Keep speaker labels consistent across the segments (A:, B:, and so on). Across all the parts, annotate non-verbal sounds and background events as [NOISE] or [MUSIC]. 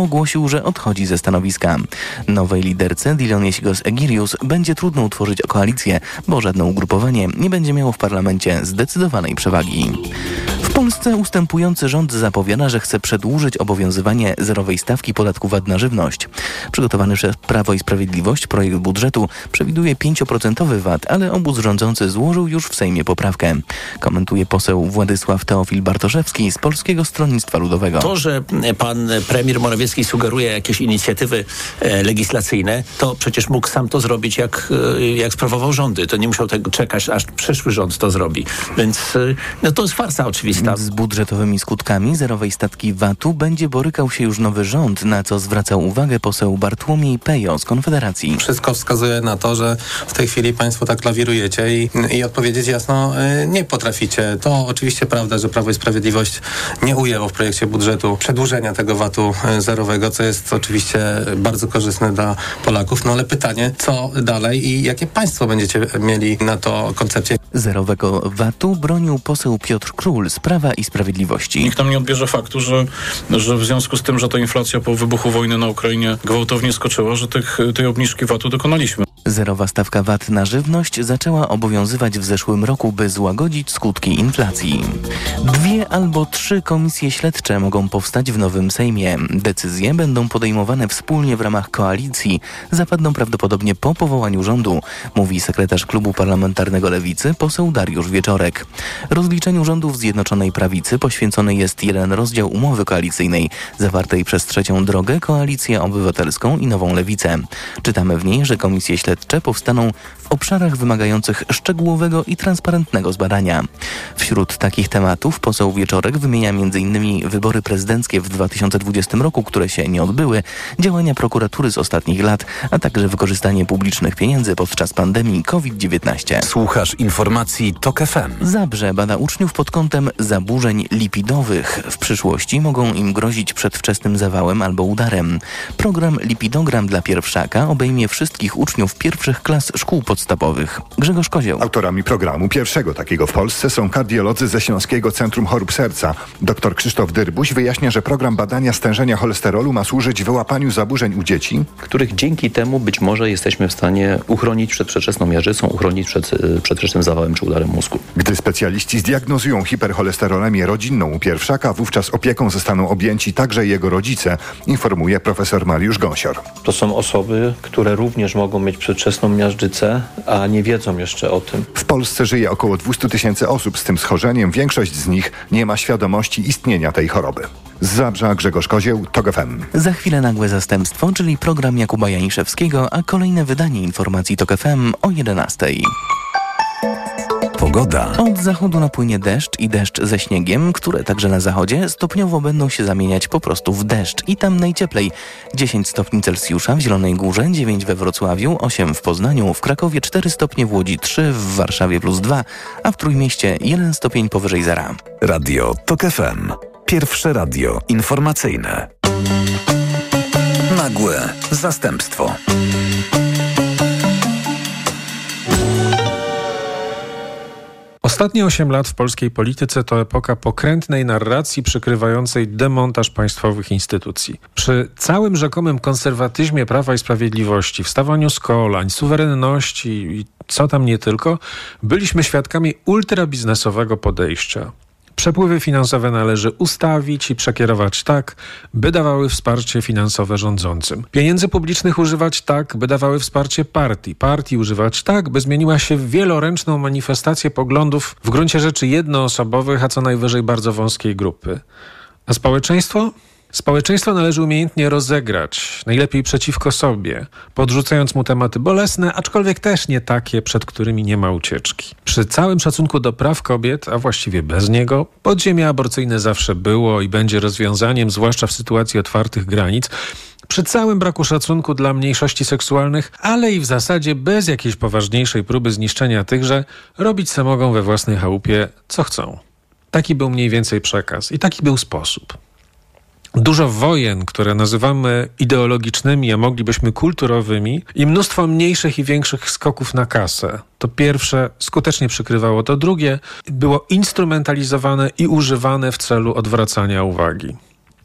A: Ogłosił, że odchodzi ze stanowiska. Nowej liderce Dilon Jesigos Egirius będzie trudno utworzyć koalicję, bo żadne ugrupowanie nie będzie miało w parlamencie zdecydowanej przewagi. W Polsce ustępujący rząd zapowiada, że chce przedłużyć obowiązywanie zerowej stawki podatku VAT na żywność. Przygotowany przez Prawo i Sprawiedliwość projekt budżetu przewiduje 5% VAT, ale obóz rządzący złożył już w Sejmie poprawkę. Komentuje poseł Władysław Teofil Bartoszewski z Polskiego Stronnictwa Ludowego.
B: To, że pan premier Morawiecki sugeruje jakieś inicjatywy e, legislacyjne, to przecież mógł sam to zrobić, jak, e, jak sprawował rządy. To nie musiał tego czekać, aż przyszły rząd to zrobi. Więc e, no, to jest farsa oczywista.
A: Z budżetowymi skutkami zerowej statki VAT-u będzie borykał się już nowy rząd, na co zwracał uwagę poseł Bartłomiej Pejo z Konfederacji.
C: Wszystko wskazuje na to, że w tej chwili państwo tak lawirujecie i, i odpowiedzieć jasno nie potraficie. To oczywiście prawda, że Prawo i Sprawiedliwość nie ujęło w projekcie budżetu przedłużenia tego VAT-u zerowego, co jest oczywiście bardzo korzystne dla Polaków. No ale pytanie, co dalej i jakie państwo będziecie mieli na to koncepcję?
A: Zerowego VAT-u bronił poseł Piotr Król z Prawa i Sprawiedliwości.
D: Nikt nam nie odbierze faktu, że, że w związku z tym, że ta inflacja po wybuchu wojny na Ukrainie gwałtownie skoczyła, że tych, tej obniżki VAT-u dokonaliśmy.
A: Zerowa stawka VAT na żywność zaczęła obowiązywać w zeszłym roku, by złagodzić skutki inflacji. Dwie albo trzy komisje śledcze mogą powstać w nowym Sejmie. Decyzje będą podejmowane wspólnie w ramach koalicji. Zapadną prawdopodobnie po powołaniu rządu, mówi sekretarz klubu parlamentarnego Lewicy poseł Dariusz Wieczorek. Rozliczeniu rządów Zjednoczonej Prawicy poświęcony jest jeden rozdział umowy koalicyjnej zawartej przez trzecią drogę, Koalicję Obywatelską i Nową Lewicę. Czytamy w niej, że komisje śledcze powstaną w obszarach wymagających szczegółowego i transparentnego zbadania. Wśród takich tematów poseł Wieczorek wymienia m.in. wybory prezydenckie w 2020 roku, które się nie odbyły, działania prokuratury z ostatnich lat, a także wykorzystanie publicznych pieniędzy podczas pandemii COVID-19.
E: Słuchasz informacji TOK FM.
A: Zabrze bada uczniów pod kątem zaburzeń lipidowych. W przyszłości mogą im grozić przedwczesnym zawałem albo udarem. Program Lipidogram dla pierwszaka obejmie wszystkich uczniów pierwszych klas szkół podstawowych. Grzegorz Kozioł.
F: Autorami programu pierwszego takiego w Polsce są kardiolodzy ze Śląskiego Centrum Chorób Serca. Dr Krzysztof Dyrbuś wyjaśnia, że program badania stężenia cholesterolu ma służyć wyłapaniu zaburzeń u dzieci,
G: których dzięki temu być może jesteśmy w stanie uchronić przed przedwczesną miażdżycą, uchronić przed y, przedwczesnym zawałem czy udarem mózgu.
F: Gdy specjaliści zdiagnozują hipercholesterolemię rodzinną u pierwszaka, wówczas opieką zostaną objęci także jego rodzice, informuje profesor Mariusz Gąsior.
H: To są osoby, które również mogą mieć przedwczesną miażdżycę, a nie wiedzą jeszcze o tym.
F: W Polsce żyje około 200 tysięcy osób z tym schorzeniem. Większość z nich nie ma świadomości istnienia tej choroby. Z Zabrza Grzegorz Kozieł, TOG FM.
A: Za chwilę nagłe zastępstwo, czyli program Jakuba Janiszewskiego, a kolejne wydanie informacji TOG FM o 11.
E: Pogoda.
A: Od zachodu napłynie deszcz i deszcz ze śniegiem, które także na zachodzie stopniowo będą się zamieniać po prostu w deszcz. I tam najcieplej. 10 stopni Celsjusza w Zielonej Górze, 9 we Wrocławiu, 8 w Poznaniu, w Krakowie 4 stopnie, w Łodzi 3, w Warszawie plus 2, a w Trójmieście 1 stopień powyżej zera.
E: Radio TOK FM. Pierwsze radio informacyjne. Nagłe zastępstwo.
I: Ostatnie 8 lat w polskiej polityce to epoka pokrętnej narracji przykrywającej demontaż państwowych instytucji. Przy całym rzekomym konserwatyzmie Prawa i Sprawiedliwości, wstawaniu z kolań, suwerenności i co tam nie tylko, byliśmy świadkami ultrabiznesowego podejścia. Przepływy finansowe należy ustawić i przekierować tak, by dawały wsparcie finansowe rządzącym. Pieniędzy publicznych używać tak, by dawały wsparcie partii. Partii używać tak, by zmieniła się w wieloręczną manifestację poglądów w gruncie rzeczy jednoosobowych, a co najwyżej bardzo wąskiej grupy. A społeczeństwo? Społeczeństwo należy umiejętnie rozegrać, najlepiej przeciwko sobie, podrzucając mu tematy bolesne, aczkolwiek też nie takie, przed którymi nie ma ucieczki. Przy całym szacunku do praw kobiet, a właściwie bez niego, podziemie aborcyjne zawsze było i będzie rozwiązaniem, zwłaszcza w sytuacji otwartych granic, przy całym braku szacunku dla mniejszości seksualnych, ale i w zasadzie bez jakiejś poważniejszej próby zniszczenia tychże, robić se mogą we własnej chałupie co chcą. Taki był mniej więcej przekaz i taki był sposób. Dużo wojen, które nazywamy ideologicznymi, a moglibyśmy kulturowymi, i mnóstwo mniejszych i większych skoków na kasę. To pierwsze skutecznie przykrywało to drugie, było instrumentalizowane i używane w celu odwracania uwagi.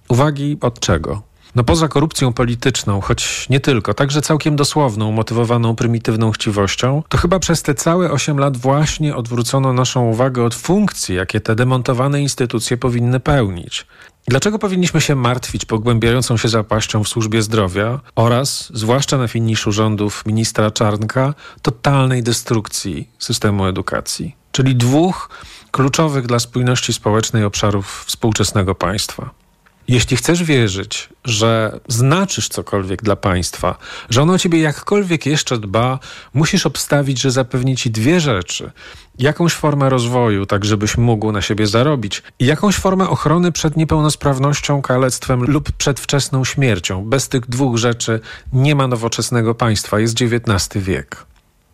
I: Uwagi od czego? No poza korupcją polityczną, choć nie tylko, także całkiem dosłowną, motywowaną prymitywną chciwością, to chyba przez te całe 8 lat właśnie odwrócono naszą uwagę od funkcji, jakie te demontowane instytucje powinny pełnić. Dlaczego powinniśmy się martwić pogłębiającą się zapaścią w służbie zdrowia oraz, zwłaszcza na finiszu rządów ministra Czarnka, totalnej destrukcji systemu edukacji, czyli dwóch kluczowych dla spójności społecznej obszarów współczesnego państwa? Jeśli chcesz wierzyć, że znaczysz cokolwiek dla państwa, że ono o ciebie jakkolwiek jeszcze dba, musisz obstawić, że zapewni ci dwie rzeczy. Jakąś formę rozwoju, tak żebyś mógł na siebie zarobić, i jakąś formę ochrony przed niepełnosprawnością, kalectwem lub przedwczesną śmiercią. Bez tych dwóch rzeczy nie ma nowoczesnego państwa. Jest XIX wiek.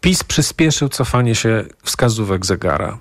I: PiS przyspieszył cofanie się wskazówek zegara.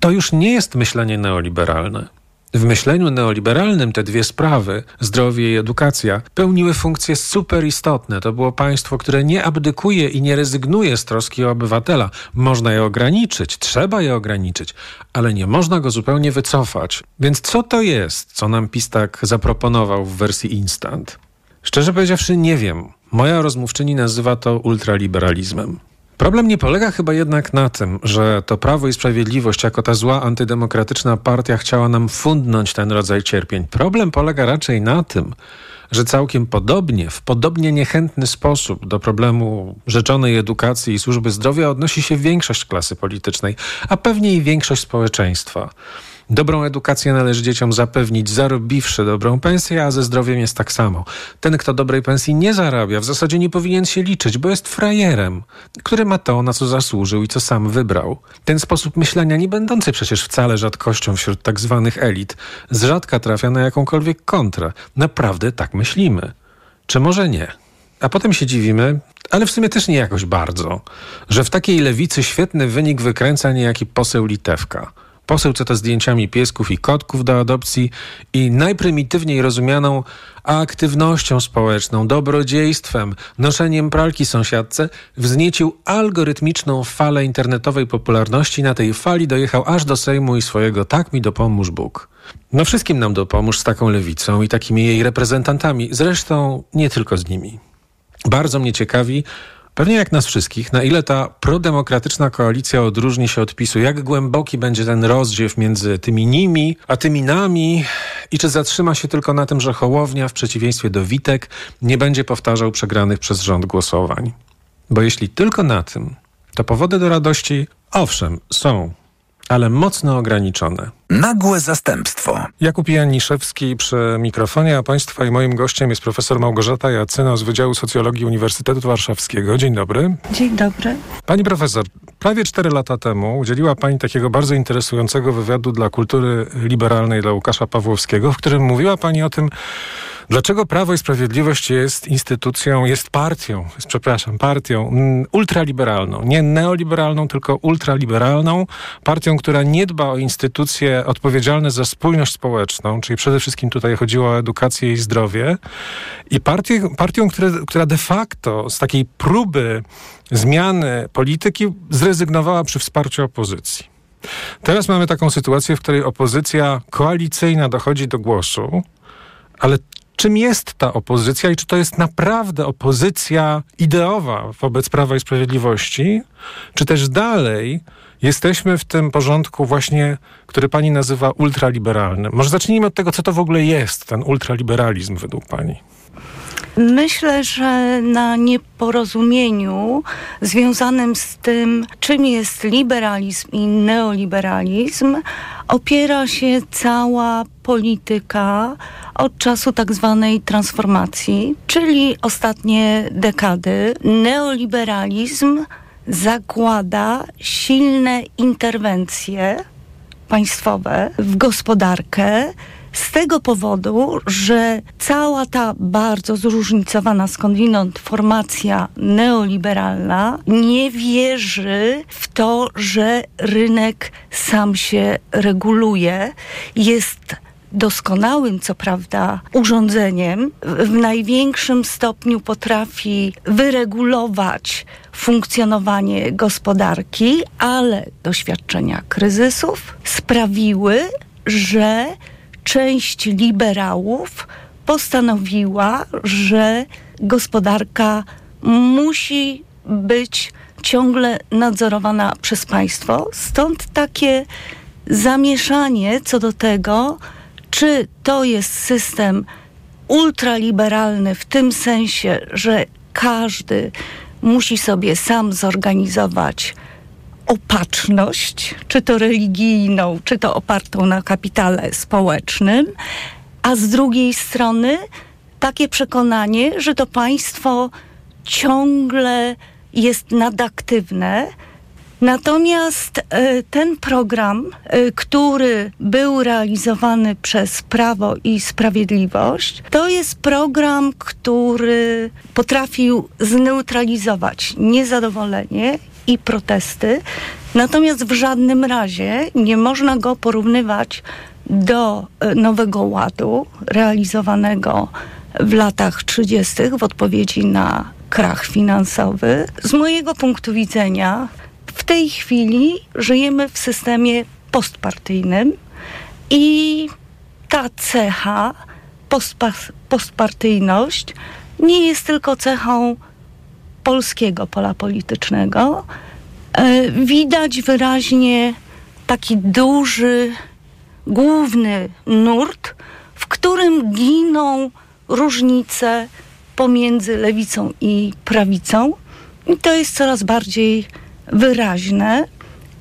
I: To już nie jest myślenie neoliberalne. W myśleniu neoliberalnym te dwie sprawy, zdrowie i edukacja, pełniły funkcje super istotne. To było państwo, które nie abdykuje i nie rezygnuje z troski o obywatela. Można je ograniczyć, trzeba je ograniczyć, ale nie można go zupełnie wycofać. Więc co to jest, co nam PiS tak zaproponował w wersji instant? Szczerze powiedziawszy, nie wiem. Moja rozmówczyni nazywa to ultraliberalizmem. Problem nie polega chyba jednak na tym, że to Prawo i Sprawiedliwość jako ta zła antydemokratyczna partia chciała nam fundnąć ten rodzaj cierpień. Problem polega raczej na tym, że całkiem podobnie, w podobnie niechętny sposób do problemu rzeczonej edukacji i służby zdrowia odnosi się większość klasy politycznej, a pewnie i większość społeczeństwa. Dobrą edukację należy dzieciom zapewnić, zarobiwszy dobrą pensję, a ze zdrowiem jest tak samo. Ten, kto dobrej pensji nie zarabia, w zasadzie nie powinien się liczyć, bo jest frajerem, który ma to, na co zasłużył i co sam wybrał. Ten sposób myślenia, nie będący przecież wcale rzadkością wśród tak zwanych elit, z rzadka trafia na jakąkolwiek kontrę. Naprawdę tak myślimy. Czy może nie? A potem się dziwimy, ale w sumie też nie jakoś bardzo, że w takiej lewicy świetny wynik wykręca niejaki poseł Litewka. Poseł, co to zdjęciami piesków i kotków do adopcji i najprymitywniej rozumianą aktywnością społeczną, dobrodziejstwem, noszeniem pralki sąsiadce, wzniecił algorytmiczną falę internetowej popularności. Na tej fali dojechał aż do Sejmu i swojego tak mi dopomóż Bóg. No wszystkim nam dopomóż z taką lewicą i takimi jej reprezentantami, zresztą nie tylko z nimi. Bardzo mnie ciekawi, Pewnie jak nas wszystkich, na ile ta prodemokratyczna koalicja odróżni się od PiSu, jak głęboki będzie ten rozdziew między tymi nimi, a tymi nami i czy zatrzyma się tylko na tym, że Hołownia w przeciwieństwie do Witek nie będzie powtarzał przegranych przez rząd głosowań. Bo jeśli tylko na tym, to powody do radości, owszem, są, ale mocno ograniczone.
E: Nagłe zastępstwo.
I: Jakub Janiszewski przy mikrofonie, a Państwa i moim gościem jest profesor Małgorzata Jacyna z Wydziału Socjologii Uniwersytetu Warszawskiego. Dzień dobry.
J: Dzień dobry.
I: Pani profesor, prawie cztery lata temu udzieliła Pani takiego bardzo interesującego wywiadu dla kultury liberalnej dla Łukasza Pawłowskiego, w którym mówiła Pani o tym, Dlaczego Prawo i Sprawiedliwość jest instytucją, jest partią, jest, przepraszam, partią mm, ultraliberalną, nie neoliberalną, tylko ultraliberalną, partią, która nie dba o instytucje odpowiedzialne za spójność społeczną, czyli przede wszystkim tutaj chodziło o edukację i zdrowie, i partię, partią, która, która de facto z takiej próby zmiany polityki zrezygnowała przy wsparciu opozycji. Teraz mamy taką sytuację, w której opozycja koalicyjna dochodzi do głosu, ale czym jest ta opozycja i czy to jest naprawdę opozycja ideowa wobec Prawa i Sprawiedliwości, czy też dalej jesteśmy w tym porządku właśnie, który pani nazywa ultraliberalnym. Może zacznijmy od tego, co to w ogóle jest ten ultraliberalizm według pani.
J: Myślę, że na nieporozumieniu związanym z tym, czym jest liberalizm i neoliberalizm, opiera się cała polityka od czasu tak zwanej transformacji, czyli ostatnie dekady. Neoliberalizm zakłada silne interwencje państwowe w gospodarkę, z tego powodu, że cała ta bardzo zróżnicowana skądinąd formacja neoliberalna nie wierzy w to, że rynek sam się reguluje, jest doskonałym, co prawda, urządzeniem, w największym stopniu potrafi wyregulować funkcjonowanie gospodarki, ale doświadczenia kryzysów sprawiły, że część liberałów postanowiła, że gospodarka musi być ciągle nadzorowana przez państwo. Stąd takie zamieszanie co do tego, czy to jest system ultraliberalny w tym sensie, że każdy musi sobie sam zorganizować opatrzność, czy to religijną, czy to opartą na kapitale społecznym, a z drugiej strony takie przekonanie, że to państwo ciągle jest nadaktywne. Natomiast e, ten program, e, który był realizowany przez Prawo i Sprawiedliwość, to jest program, który potrafił zneutralizować niezadowolenie i protesty. Natomiast w żadnym razie nie można go porównywać do e, Nowego Ładu realizowanego w latach 30. w odpowiedzi na krach finansowy. Z mojego punktu widzenia w tej chwili żyjemy w systemie postpartyjnym i ta cecha, postpartyjność, nie jest tylko cechą polskiego pola politycznego. E, widać wyraźnie taki duży, główny nurt, w którym giną różnice pomiędzy lewicą i prawicą. I to jest coraz bardziej wyraźne.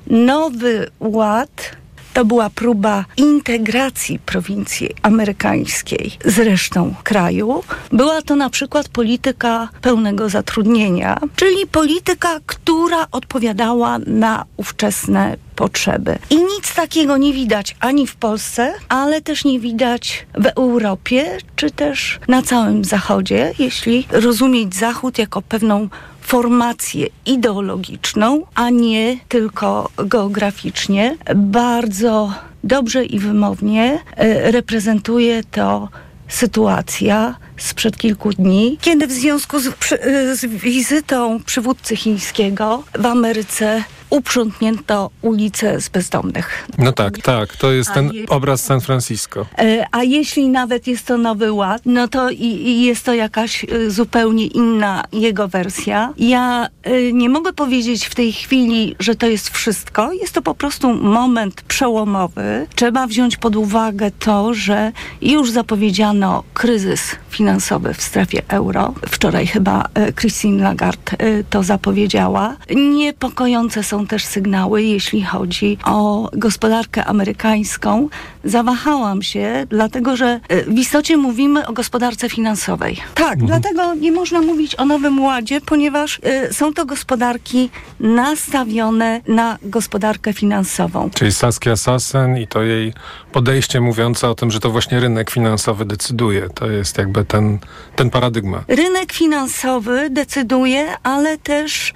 J: Nowy Ład to była próba integracji prowincji amerykańskiej z resztą kraju. Była to na przykład polityka pełnego zatrudnienia, czyli polityka, która odpowiadała na ówczesne potrzeby. I nic takiego nie widać ani w Polsce, ale też nie widać w Europie, czy też na całym Zachodzie, jeśli rozumieć Zachód jako pewną formację ideologiczną, a nie tylko geograficznie. Bardzo dobrze i wymownie e, reprezentuje to sytuacja sprzed kilku dni, kiedy w związku z, z wizytą przywódcy chińskiego w Ameryce uprzątnięto ulice z bezdomnych.
I: No tak, tak. To jest ten je... obraz San Francisco.
J: E, a jeśli nawet jest to Nowy Ład, no to i, i jest to jakaś e, zupełnie inna jego wersja. Ja y, nie mogę powiedzieć w tej chwili, że to jest wszystko. Jest to po prostu moment przełomowy. Trzeba wziąć pod uwagę to, że już zapowiedziano kryzys finansowy w strefie euro. Wczoraj chyba Christine Lagarde to zapowiedziała. Niepokojące są są też sygnały, jeśli chodzi o gospodarkę amerykańską. Zawahałam się, dlatego że e, w istocie mówimy o gospodarce finansowej. Tak, mhm. dlatego nie można mówić o Nowym Ładzie, ponieważ y, są to gospodarki nastawione na gospodarkę finansową.
I: Czyli Saskia Sassen i to jej podejście mówiące o tym, że to właśnie rynek finansowy decyduje. To jest jakby ten, ten paradygmat.
J: Rynek finansowy decyduje, ale też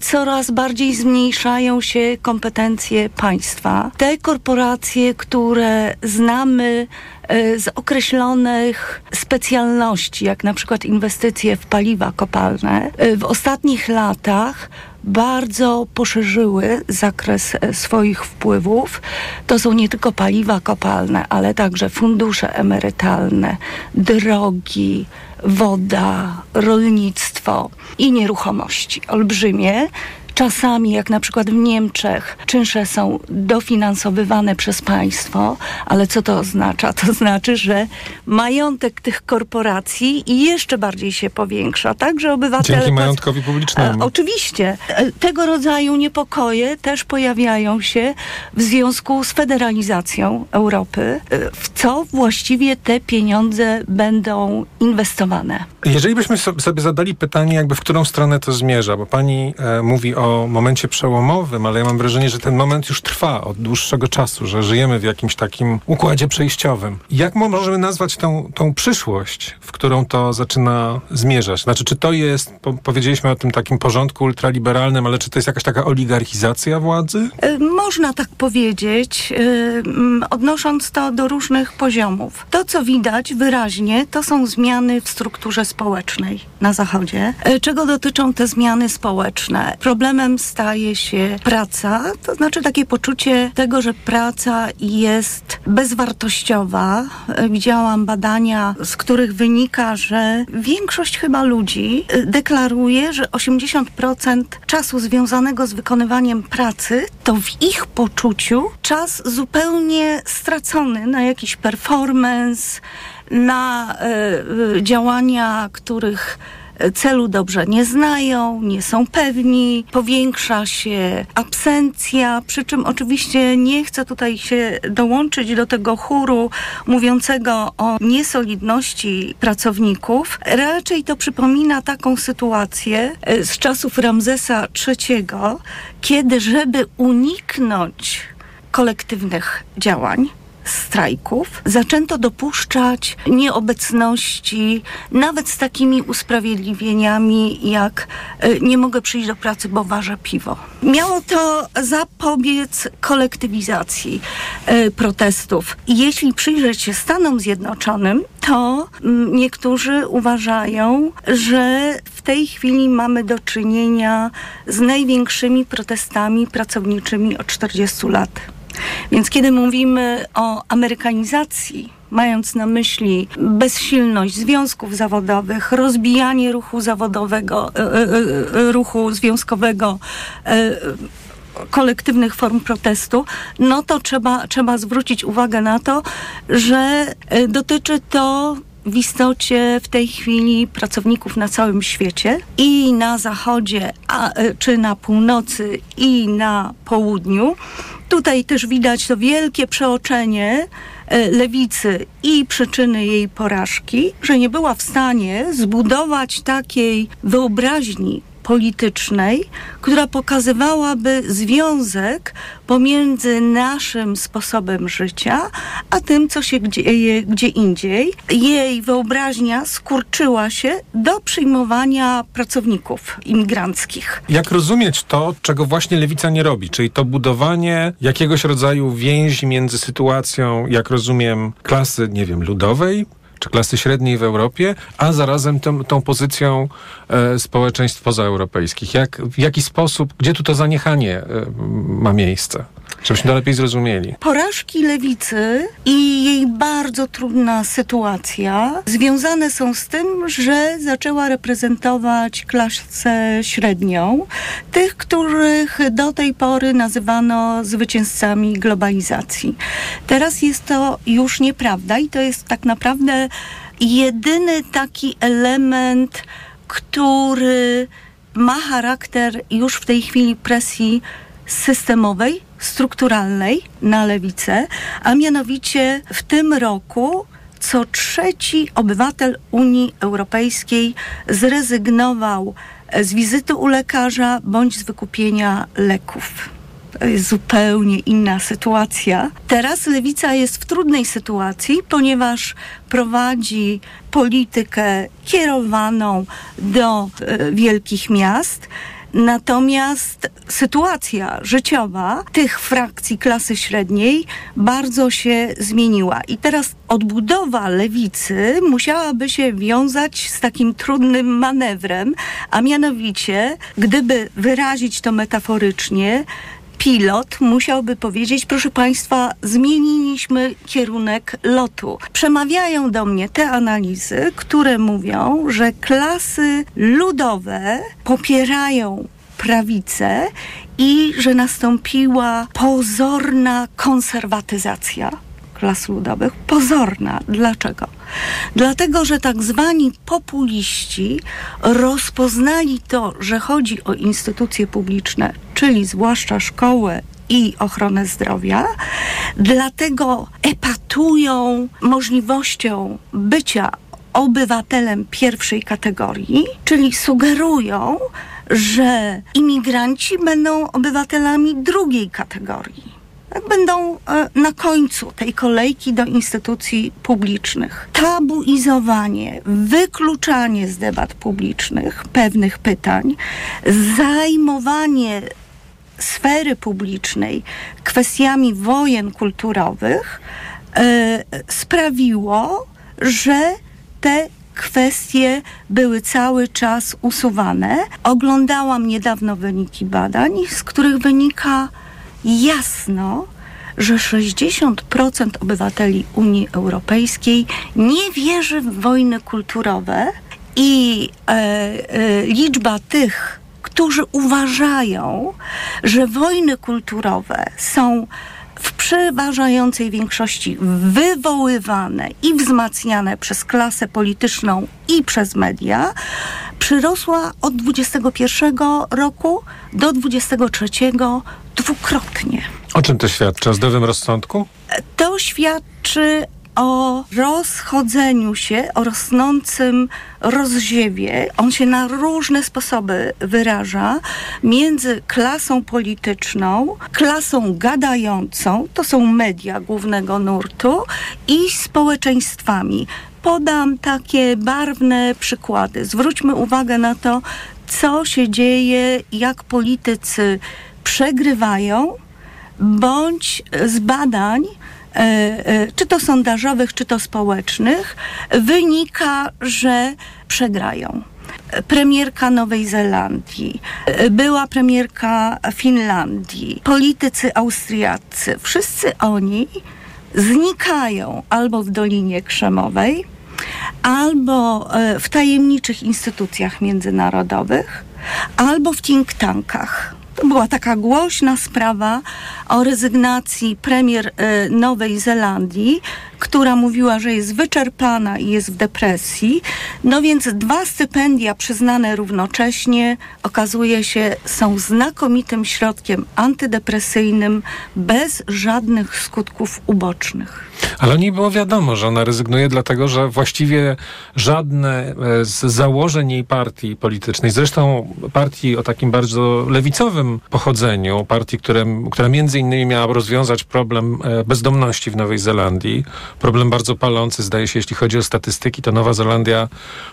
J: coraz bardziej zmniejsza zwiększają się kompetencje państwa. Te korporacje, które znamy e, z określonych specjalności, jak na przykład inwestycje w paliwa kopalne, e, w ostatnich latach bardzo poszerzyły zakres e, swoich wpływów. To są nie tylko paliwa kopalne, ale także fundusze emerytalne, drogi, woda, rolnictwo i nieruchomości olbrzymie. Czasami, jak na przykład w Niemczech, czynsze są dofinansowywane przez państwo, ale co to oznacza? To znaczy, że majątek tych korporacji jeszcze bardziej się powiększa, tak, że obywatele...
I: Dzięki majątkowi publicznemu.
J: A, oczywiście. E, tego rodzaju niepokoje też pojawiają się w związku z federalizacją Europy, e, w co właściwie te pieniądze będą inwestowane.
I: Jeżeli byśmy sobie zadali pytanie, jakby w którą stronę to zmierza, bo pani e, mówi o o momencie przełomowym, ale ja mam wrażenie, że ten moment już trwa od dłuższego czasu, że żyjemy w jakimś takim układzie przejściowym. Jak możemy nazwać tą, tą przyszłość, w którą to zaczyna zmierzać? Znaczy, czy to jest, po, powiedzieliśmy o tym takim porządku ultraliberalnym, ale czy to jest jakaś taka oligarchizacja władzy?
J: E, można tak powiedzieć, e, odnosząc to do różnych poziomów. To, co widać wyraźnie, to są zmiany w strukturze społecznej na Zachodzie. E, czego dotyczą te zmiany społeczne? Problem problemem staje się praca, to znaczy takie poczucie tego, że praca jest bezwartościowa. Widziałam badania, z których wynika, że większość chyba ludzi deklaruje, że 80% czasu związanego z wykonywaniem pracy to w ich poczuciu czas zupełnie stracony na jakiś performance, na y, działania, których celu dobrze nie znają, nie są pewni, powiększa się absencja, przy czym oczywiście nie chcę tutaj się dołączyć do tego chóru mówiącego o niesolidności pracowników. Raczej to przypomina taką sytuację z czasów Ramzesa III, kiedy żeby uniknąć kolektywnych działań, strajków zaczęto dopuszczać nieobecności, nawet z takimi usprawiedliwieniami, jak y, nie mogę przyjść do pracy, bo ważę piwo. Miało to zapobiec kolektywizacji y, protestów. Jeśli przyjrzeć się Stanom Zjednoczonym, to mm, niektórzy uważają, że w tej chwili mamy do czynienia z największymi protestami pracowniczymi od 40 lat. Więc kiedy mówimy o amerykanizacji, mając na myśli bezsilność związków zawodowych, rozbijanie ruchu zawodowego, e, e, e, ruchu związkowego, kolektywnych form protestu, no to trzeba, trzeba zwrócić uwagę na to, że dotyczy to w istocie w tej chwili pracowników na całym świecie i na zachodzie, a, czy na północy i na południu. Tutaj też widać to wielkie przeoczenie e, lewicy i przyczyny jej porażki, że nie była w stanie zbudować takiej wyobraźni politycznej, która pokazywałaby związek pomiędzy naszym sposobem życia, a tym, co się dzieje gdzie indziej. Jej wyobraźnia skurczyła się do przyjmowania pracowników imigranckich.
I: Jak rozumieć to, czego właśnie lewica nie robi, czyli to budowanie jakiegoś rodzaju więzi między sytuacją, jak rozumiem, klasy, nie wiem, ludowej, czy klasy średniej w Europie, a zarazem tą, tą pozycją e, społeczeństw pozaeuropejskich. Jak, w jaki sposób, gdzie tu to zaniechanie e, ma miejsce? Żebyśmy to lepiej zrozumieli.
J: Porażki lewicy i jej bardzo trudna sytuacja związane są z tym, że zaczęła reprezentować klasę średnią, tych, których do tej pory nazywano zwycięzcami globalizacji. Teraz jest to już nieprawda i to jest tak naprawdę jedyny taki element, który ma charakter już w tej chwili presji systemowej, strukturalnej na lewicę, a mianowicie w tym roku co trzeci obywatel Unii Europejskiej zrezygnował z wizyty u lekarza bądź z wykupienia leków. To jest zupełnie inna sytuacja. Teraz lewica jest w trudnej sytuacji, ponieważ prowadzi politykę kierowaną do y, wielkich miast Natomiast sytuacja życiowa tych frakcji klasy średniej bardzo się zmieniła. I teraz odbudowa lewicy musiałaby się wiązać z takim trudnym manewrem, a mianowicie, gdyby wyrazić to metaforycznie, pilot musiałby powiedzieć, proszę Państwa, zmieniliśmy kierunek lotu. Przemawiają do mnie te analizy, które mówią, że klasy ludowe popierają prawicę i że nastąpiła pozorna konserwatyzacja klas ludowych. Pozorna. Dlaczego? Dlatego, że tak zwani populiści rozpoznali to, że chodzi o instytucje publiczne, czyli zwłaszcza szkołę i ochronę zdrowia, dlatego epatują możliwością bycia obywatelem pierwszej kategorii, czyli sugerują, że imigranci będą obywatelami drugiej kategorii będą e, na końcu tej kolejki do instytucji publicznych. Tabuizowanie, wykluczanie z debat publicznych pewnych pytań, zajmowanie sfery publicznej kwestiami wojen kulturowych e, sprawiło, że te kwestie były cały czas usuwane. Oglądałam niedawno wyniki badań, z których wynika jasno, że 60% obywateli Unii Europejskiej nie wierzy w wojny kulturowe i e, e, liczba tych, którzy uważają, że wojny kulturowe są w przeważającej większości wywoływane i wzmacniane przez klasę polityczną i przez media, przyrosła od 21 roku do 23 dwukrotnie.
I: O czym to świadczy? O zdrowym rozsądku?
J: To świadczy o rozchodzeniu się, o rosnącym rozziewie. On się na różne sposoby wyraża między klasą polityczną, klasą gadającą, to są media głównego nurtu, i społeczeństwami. Podam takie barwne przykłady. Zwróćmy uwagę na to, co się dzieje, jak politycy przegrywają, bądź z badań, e, e, czy to sondażowych, czy to społecznych, wynika, że przegrają. Premierka Nowej Zelandii, e, była premierka Finlandii, politycy austriaccy, wszyscy oni znikają albo w Dolinie Krzemowej, albo w tajemniczych instytucjach międzynarodowych, albo w think tankach. To była taka głośna sprawa o rezygnacji premier y, Nowej Zelandii, która mówiła, że jest wyczerpana i jest w depresji. No więc dwa stypendia przyznane równocześnie okazuje się są znakomitym środkiem antydepresyjnym bez żadnych skutków ubocznych.
I: Ale o niej było wiadomo, że ona rezygnuje dlatego, że właściwie żadne e, z założeń jej partii politycznej, zresztą partii o takim bardzo lewicowym pochodzeniu, partii, które, która między innymi miała rozwiązać problem e, bezdomności w Nowej Zelandii, problem bardzo palący, zdaje się, jeśli chodzi o statystyki, to Nowa Zelandia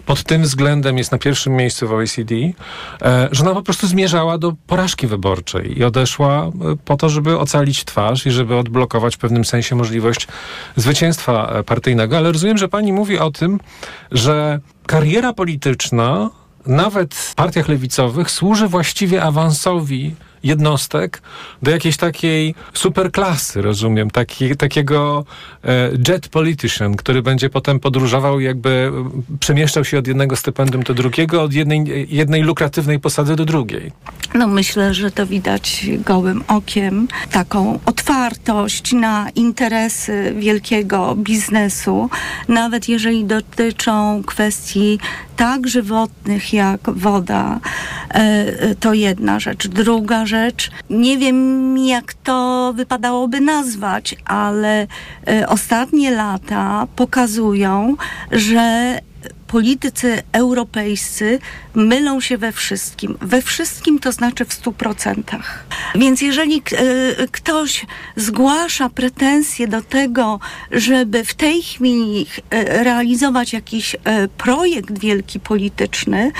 I: pod tym względem jest na pierwszym miejscu w OECD, e, że ona po prostu zmierzała do porażki wyborczej i odeszła po to, żeby ocalić twarz i żeby odblokować w pewnym sensie możliwość zwycięstwa e, partyjnego, ale rozumiem, że pani mówi o tym, że kariera polityczna nawet w partiach lewicowych służy właściwie awansowi jednostek do jakiejś takiej superklasy, rozumiem, taki, takiego e, jet politician, który będzie potem podróżował jakby przemieszczał się od jednego stypendium do drugiego, od jednej, jednej lukratywnej posady do drugiej.
J: No myślę, że to widać gołym okiem. Taką otwartość na interesy wielkiego biznesu, nawet jeżeli dotyczą kwestii tak żywotnych jak woda, to jedna rzecz. Druga rzecz, nie wiem jak to wypadałoby nazwać, ale e, ostatnie lata pokazują, że politycy europejscy mylą się we wszystkim. We wszystkim to znaczy w stu procentach. Więc jeżeli e, ktoś zgłasza pretensje do tego, żeby w tej chwili e, realizować jakiś e, projekt wielki polityczny,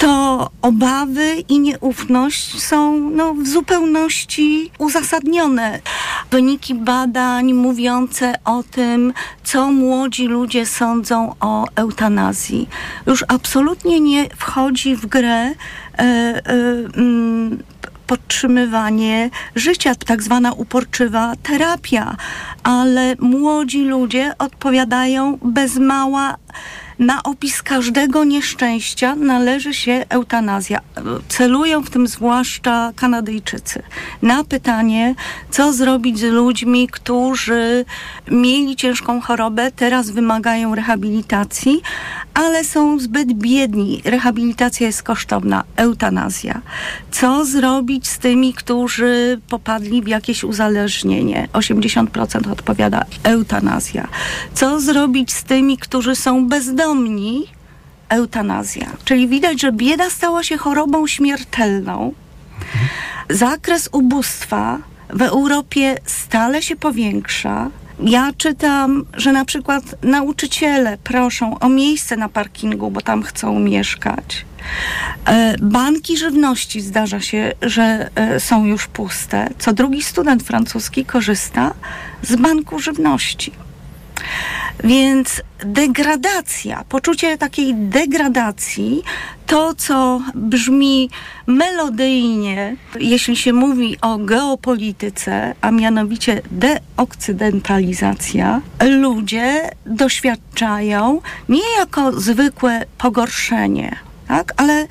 J: to obawy i nieufność są no, w zupełności uzasadnione. Wyniki badań mówiące o tym, co młodzi ludzie sądzą o eutanazji, już absolutnie nie wchodzi w grę e, e, mm, podtrzymywanie życia, tak zwana uporczywa terapia, ale młodzi ludzie odpowiadają bez mała na opis każdego nieszczęścia należy się eutanazja. Celują w tym zwłaszcza Kanadyjczycy. Na pytanie, co zrobić z ludźmi, którzy mieli ciężką chorobę, teraz wymagają rehabilitacji, ale są zbyt biedni. Rehabilitacja jest kosztowna. Eutanazja. Co zrobić z tymi, którzy popadli w jakieś uzależnienie? 80% odpowiada eutanazja. Co zrobić z tymi, którzy są bezdomni? Eutanazja. Czyli widać, że bieda stała się chorobą śmiertelną. Zakres ubóstwa w Europie stale się powiększa. Ja czytam, że na przykład nauczyciele proszą o miejsce na parkingu, bo tam chcą mieszkać. E, banki żywności zdarza się, że e, są już puste. Co drugi student francuski korzysta z banku żywności. Więc degradacja, poczucie takiej degradacji, to co brzmi melodyjnie, jeśli się mówi o geopolityce, a mianowicie deokcydentalizacja, ludzie doświadczają nie jako zwykłe pogorszenie, tak, ale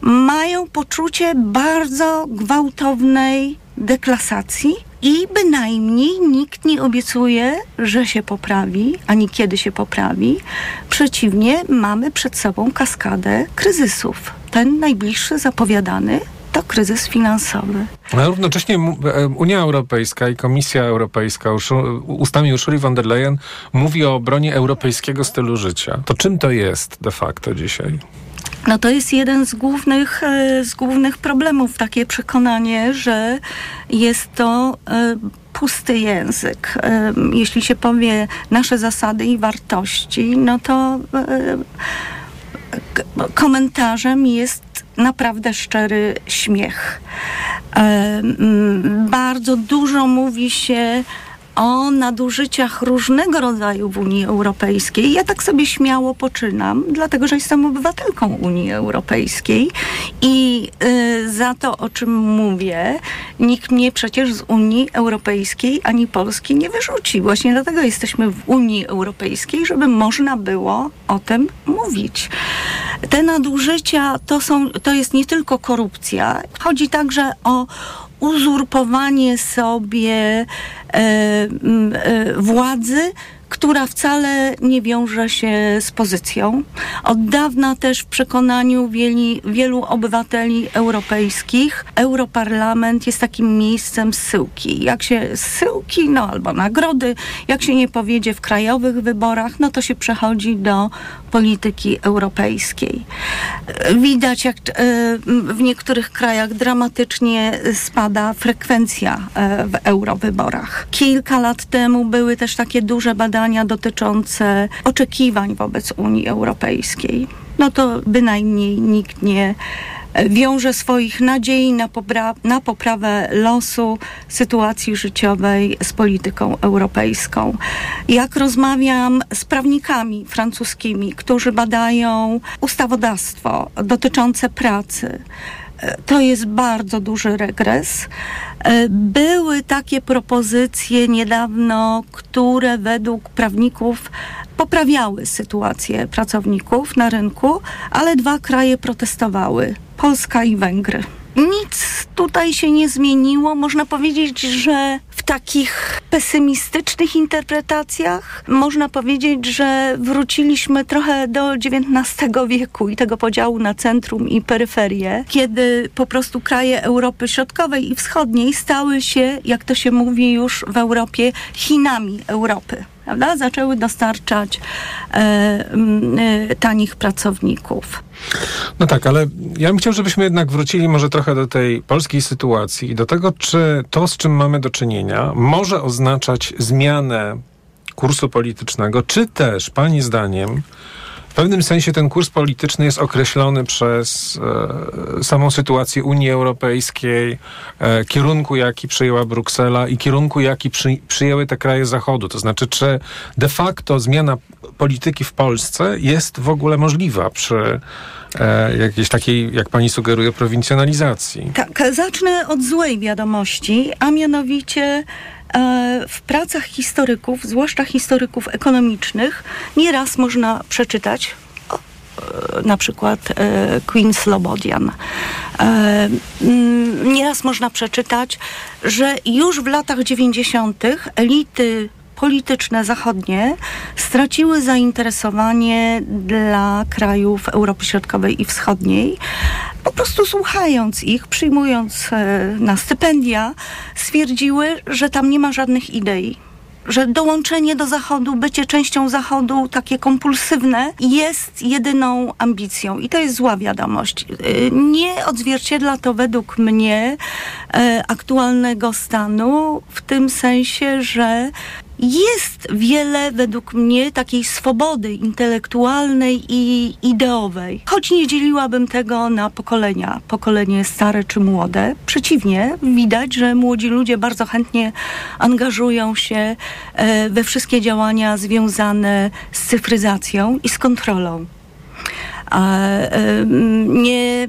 J: mają poczucie bardzo gwałtownej deklasacji i bynajmniej nikt nie obiecuje, że się poprawi, ani kiedy się poprawi. Przeciwnie, mamy przed sobą kaskadę kryzysów. Ten najbliższy zapowiadany to kryzys finansowy.
I: Ale równocześnie e, Unia Europejska i Komisja Europejska ustami Ursuli von der Leyen mówi o obronie europejskiego stylu życia. To czym to jest de facto dzisiaj?
J: No to jest jeden z głównych, e, z głównych problemów, takie przekonanie, że jest to e, pusty język. E, jeśli się powie nasze zasady i wartości, no to komentarzem jest naprawdę szczery śmiech. Bardzo dużo mówi się o nadużyciach różnego rodzaju w Unii Europejskiej. Ja tak sobie śmiało poczynam, dlatego że jestem obywatelką Unii Europejskiej i y, za to, o czym mówię, nikt mnie przecież z Unii Europejskiej ani Polski nie wyrzuci. Właśnie dlatego jesteśmy w Unii Europejskiej, żeby można było o tym mówić. Te nadużycia to, są, to jest nie tylko korupcja, chodzi także o uzurpowanie sobie e, e, władzy która wcale nie wiąże się z pozycją. Od dawna też w przekonaniu wieli, wielu obywateli europejskich Europarlament jest takim miejscem zsyłki. Jak się zsyłki, no albo nagrody, jak się nie powiedzie w krajowych wyborach, no to się przechodzi do polityki europejskiej. Widać, jak e, w niektórych krajach dramatycznie spada frekwencja e, w eurowyborach. Kilka lat temu były też takie duże badania, badania dotyczące oczekiwań wobec Unii Europejskiej. No to bynajmniej nikt nie e, wiąże swoich nadziei na, popra na poprawę losu sytuacji życiowej z polityką europejską. Jak rozmawiam z prawnikami francuskimi, którzy badają ustawodawstwo dotyczące pracy, to jest bardzo duży regres. E, były takie propozycje niedawno, które według prawników poprawiały sytuację pracowników na rynku, ale dwa kraje protestowały Polska i Węgry. Nic tutaj się nie zmieniło. Można powiedzieć, że w takich pesymistycznych interpretacjach można powiedzieć, że wróciliśmy trochę do XIX wieku i tego podziału na centrum i peryferię, kiedy po prostu kraje Europy Środkowej i Wschodniej stały się, jak to się mówi już w Europie, Chinami Europy prawda? Zaczęły dostarczać e, e, tanich pracowników.
I: No tak, ale ja bym chciał, żebyśmy jednak wrócili może trochę do tej polskiej sytuacji i do tego, czy to, z czym mamy do czynienia, może oznaczać zmianę kursu politycznego, czy też, Pani zdaniem, pewnym sensie ten kurs polityczny jest określony przez e, samą sytuację Unii Europejskiej, e, kierunku, jaki przyjęła Bruksela i kierunku, jaki przy, przyjęły te kraje Zachodu. To znaczy, czy de facto zmiana polityki w Polsce jest w ogóle możliwa przy e, jakiejś takiej, jak pani sugeruje, prowincjonalizacji?
J: Tak, zacznę od złej wiadomości, a mianowicie w pracach historyków, zwłaszcza historyków ekonomicznych, nieraz można przeczytać e, na przykład e, Queen Slobodian. Nieraz można przeczytać, że już w latach 90. elity polityczne zachodnie straciły zainteresowanie dla krajów Europy Środkowej i Wschodniej. Po prostu słuchając ich, przyjmując e, na stypendia, stwierdziły, że tam nie ma żadnych idei że dołączenie do Zachodu, bycie częścią Zachodu, takie kompulsywne, jest jedyną ambicją. I to jest zła wiadomość. E, nie odzwierciedla to według mnie e, aktualnego stanu, w tym sensie, że jest wiele według mnie takiej swobody intelektualnej i ideowej. Choć nie dzieliłabym tego na pokolenia, pokolenie stare czy młode. Przeciwnie, widać, że młodzi ludzie bardzo chętnie angażują się e, we wszystkie działania związane z cyfryzacją i z kontrolą. Nie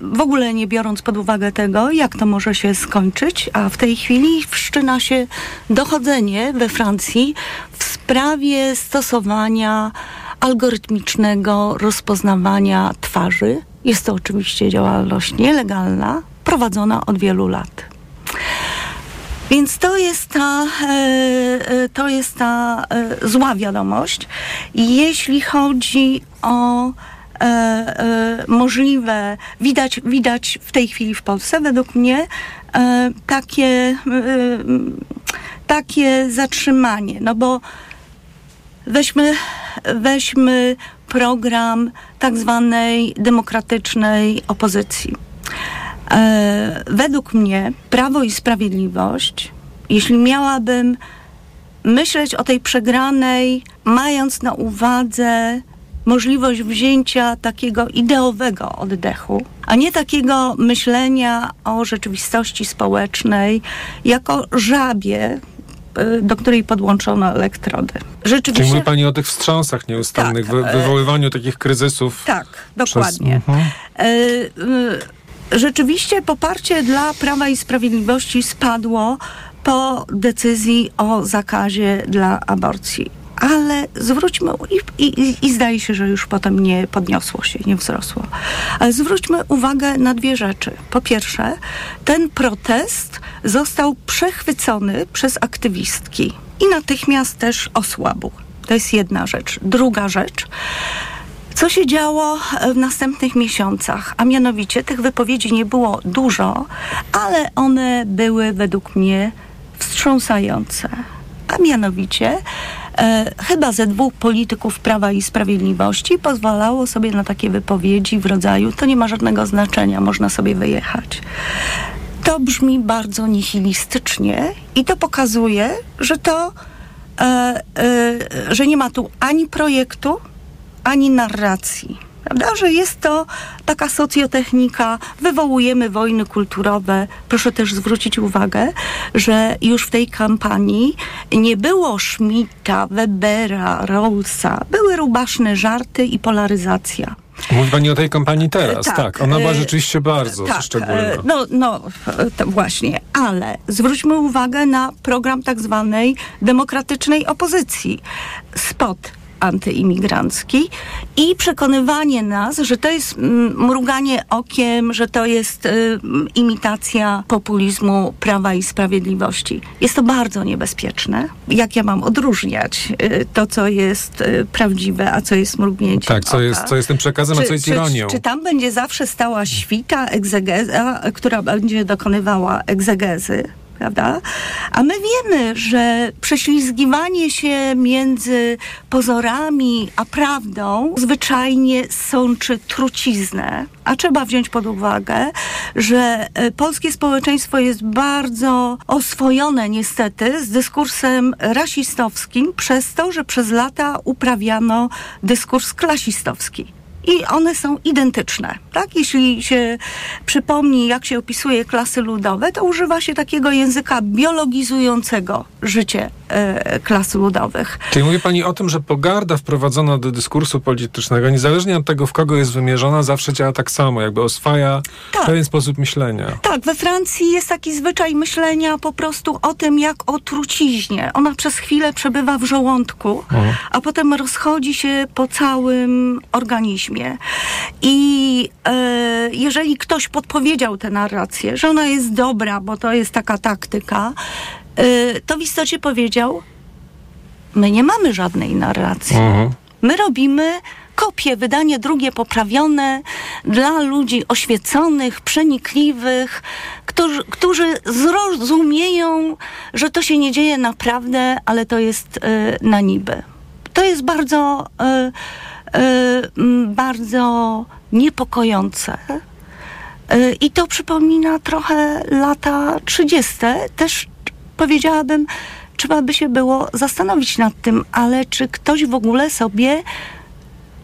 J: w ogóle nie biorąc pod uwagę tego, jak to może się skończyć, a w tej chwili wszczyna się dochodzenie we Francji w sprawie stosowania algorytmicznego rozpoznawania twarzy. Jest to oczywiście działalność nielegalna, prowadzona od wielu lat. Więc to jest ta, e, e, to jest ta e, zła wiadomość. Jeśli chodzi o możliwe, widać, widać w tej chwili w Polsce, według mnie, takie, takie zatrzymanie. No bo weźmy, weźmy program tak zwanej demokratycznej opozycji. E, według mnie Prawo i Sprawiedliwość, jeśli miałabym myśleć o tej przegranej, mając na uwadze możliwość wzięcia takiego ideowego oddechu, a nie takiego myślenia o rzeczywistości społecznej jako żabie, y, do której podłączono elektrody.
I: Czyli
J: Rzeczywiście.
I: mówi Pani o tych wstrząsach nieustannych,
J: Tak, e-
I: wywoływaniu takich kryzysów.
J: Tak,
I: przez-
J: dokładnie.
I: Mhm.
J: Rzeczywiście poparcie dla Prawa i Sprawiedliwości spadło po decyzji o zakazie dla aborcji. Ale zwróćmy, i, i, i zdaje się, że już potem nie podniosło się, nie wzrosło. Ale zwróćmy uwagę na dwie rzeczy. Po pierwsze, ten protest został przechwycony przez aktywistki i natychmiast też osłabł. To jest jedna rzecz. Druga rzecz. Co się działo w następnych miesiącach? A mianowicie tych wypowiedzi nie było dużo, ale one były według mnie wstrząsające. A mianowicie e, chyba ze dwóch polityków Prawa i Sprawiedliwości pozwalało sobie na takie wypowiedzi w rodzaju to nie ma żadnego znaczenia, można sobie wyjechać. To brzmi bardzo nihilistycznie i to pokazuje, że to, e, e, że nie ma tu ani projektu, ani narracji. Prawda? Że jest to taka socjotechnika, wywołujemy wojny kulturowe. Proszę też zwrócić uwagę, że już w tej kampanii nie było Schmidta, Webera, Rawlsa. Były rubaszne żarty i polaryzacja.
I: Mówi Pani o tej kampanii teraz,
J: E,
I: tak.
J: tak,
I: Ona była
J: e,
I: rzeczywiście bardzo
J: Tak,
I: szczególna.
J: e, no, no właśnie, ale zwróćmy uwagę na program tak zwanej demokratycznej opozycji. Spot antyimigrancki i przekonywanie nas, że to jest mm, mruganie okiem, że to jest y, imitacja populizmu Prawa i Sprawiedliwości. Jest to bardzo niebezpieczne. Jak ja mam odróżniać y, to, co jest y, prawdziwe, a co jest mrugnięciem
I: Tak, co
J: oka?
I: jest, co jest tym przekazem, a co jest ironią.
J: Czy, czy tam będzie zawsze stała świta, egzegeza, która będzie dokonywała egzegezy? Prawda? A my wiemy, że prześlizgiwanie się między pozorami a prawdą zwyczajnie sączy truciznę. A trzeba wziąć pod uwagę, że e, polskie społeczeństwo jest bardzo oswojone niestety z dyskursem rasistowskim przez to, że przez lata uprawiano dyskurs klasistowski i one są identyczne. Tak? Jeśli się przypomni, jak się opisuje klasy ludowe, to używa się takiego języka biologizującego życie e, klas ludowych.
I: Czyli mówi Pani o tym, że pogarda wprowadzona do dyskursu politycznego, niezależnie od tego, w kogo jest wymierzona, zawsze działa tak samo, jakby oswaja
J: Tak.
I: pewien sposób myślenia.
J: Tak, we Francji jest taki zwyczaj myślenia po prostu o tym, jak o truciźnie. Ona przez chwilę przebywa w żołądku, a potem rozchodzi się po całym organizmie. I e, jeżeli ktoś podpowiedział tę narrację, że ona jest dobra, bo to jest taka taktyka, e, to w istocie powiedział, my nie mamy żadnej narracji. My robimy kopie, wydanie drugie poprawione dla ludzi oświeconych, przenikliwych, którzy, którzy zrozumieją, że to się nie dzieje naprawdę, ale to jest e, na niby. To jest bardzo, m, bardzo niepokojące. E, I to przypomina trochę lata 30. Też powiedziałabym trzeba by się było zastanowić nad tym, ale czy ktoś w ogóle sobie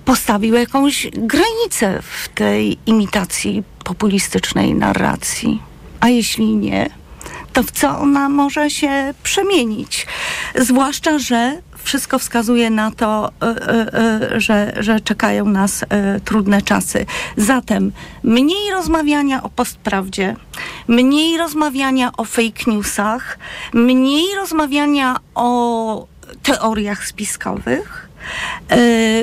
J: postawił jakąś granicę w tej imitacji populistycznej narracji? A jeśli nie, to w co ona może się przemienić? Zwłaszcza, że wszystko wskazuje na to, y, y, y, że, że czekają nas trudne czasy. Zatem mniej rozmawiania o postprawdzie, mniej rozmawiania o fake newsach, mniej rozmawiania o teoriach spiskowych,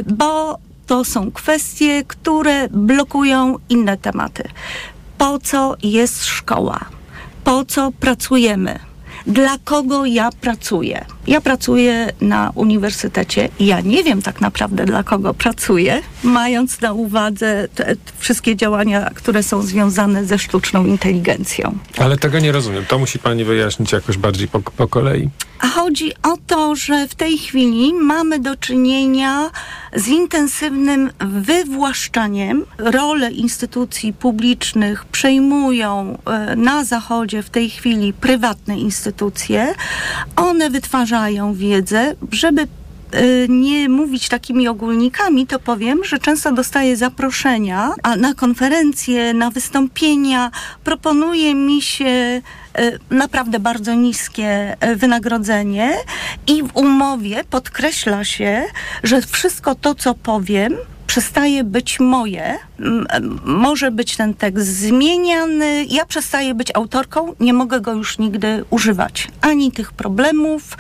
J: bo to są kwestie, które blokują inne tematy. Po co jest szkoła? Po co pracujemy? Dla kogo ja pracuję? Ja pracuję na uniwersytecie i ja nie wiem tak naprawdę dla kogo pracuję, mając na uwadze te, wszystkie działania, które są związane ze sztuczną inteligencją.
I: Ale tego nie rozumiem. To musi pani wyjaśnić jakoś bardziej po, po kolei.
J: A chodzi o to, że w tej chwili mamy do czynienia z intensywnym wywłaszczaniem. Role instytucji publicznych przejmują e, na Zachodzie w tej chwili prywatne instytucje. One wytwarzają wiedzę, żeby Y, nie mówić takimi ogólnikami, to powiem, że często dostaję zaproszenia na konferencje, na wystąpienia. Proponuje mi się y, naprawdę bardzo niskie y, wynagrodzenie i w umowie podkreśla się, że wszystko to, co powiem, przestaje być moje, może być ten tekst zmieniany, ja przestaję być autorką, nie mogę go już nigdy używać. Ani tych problemów,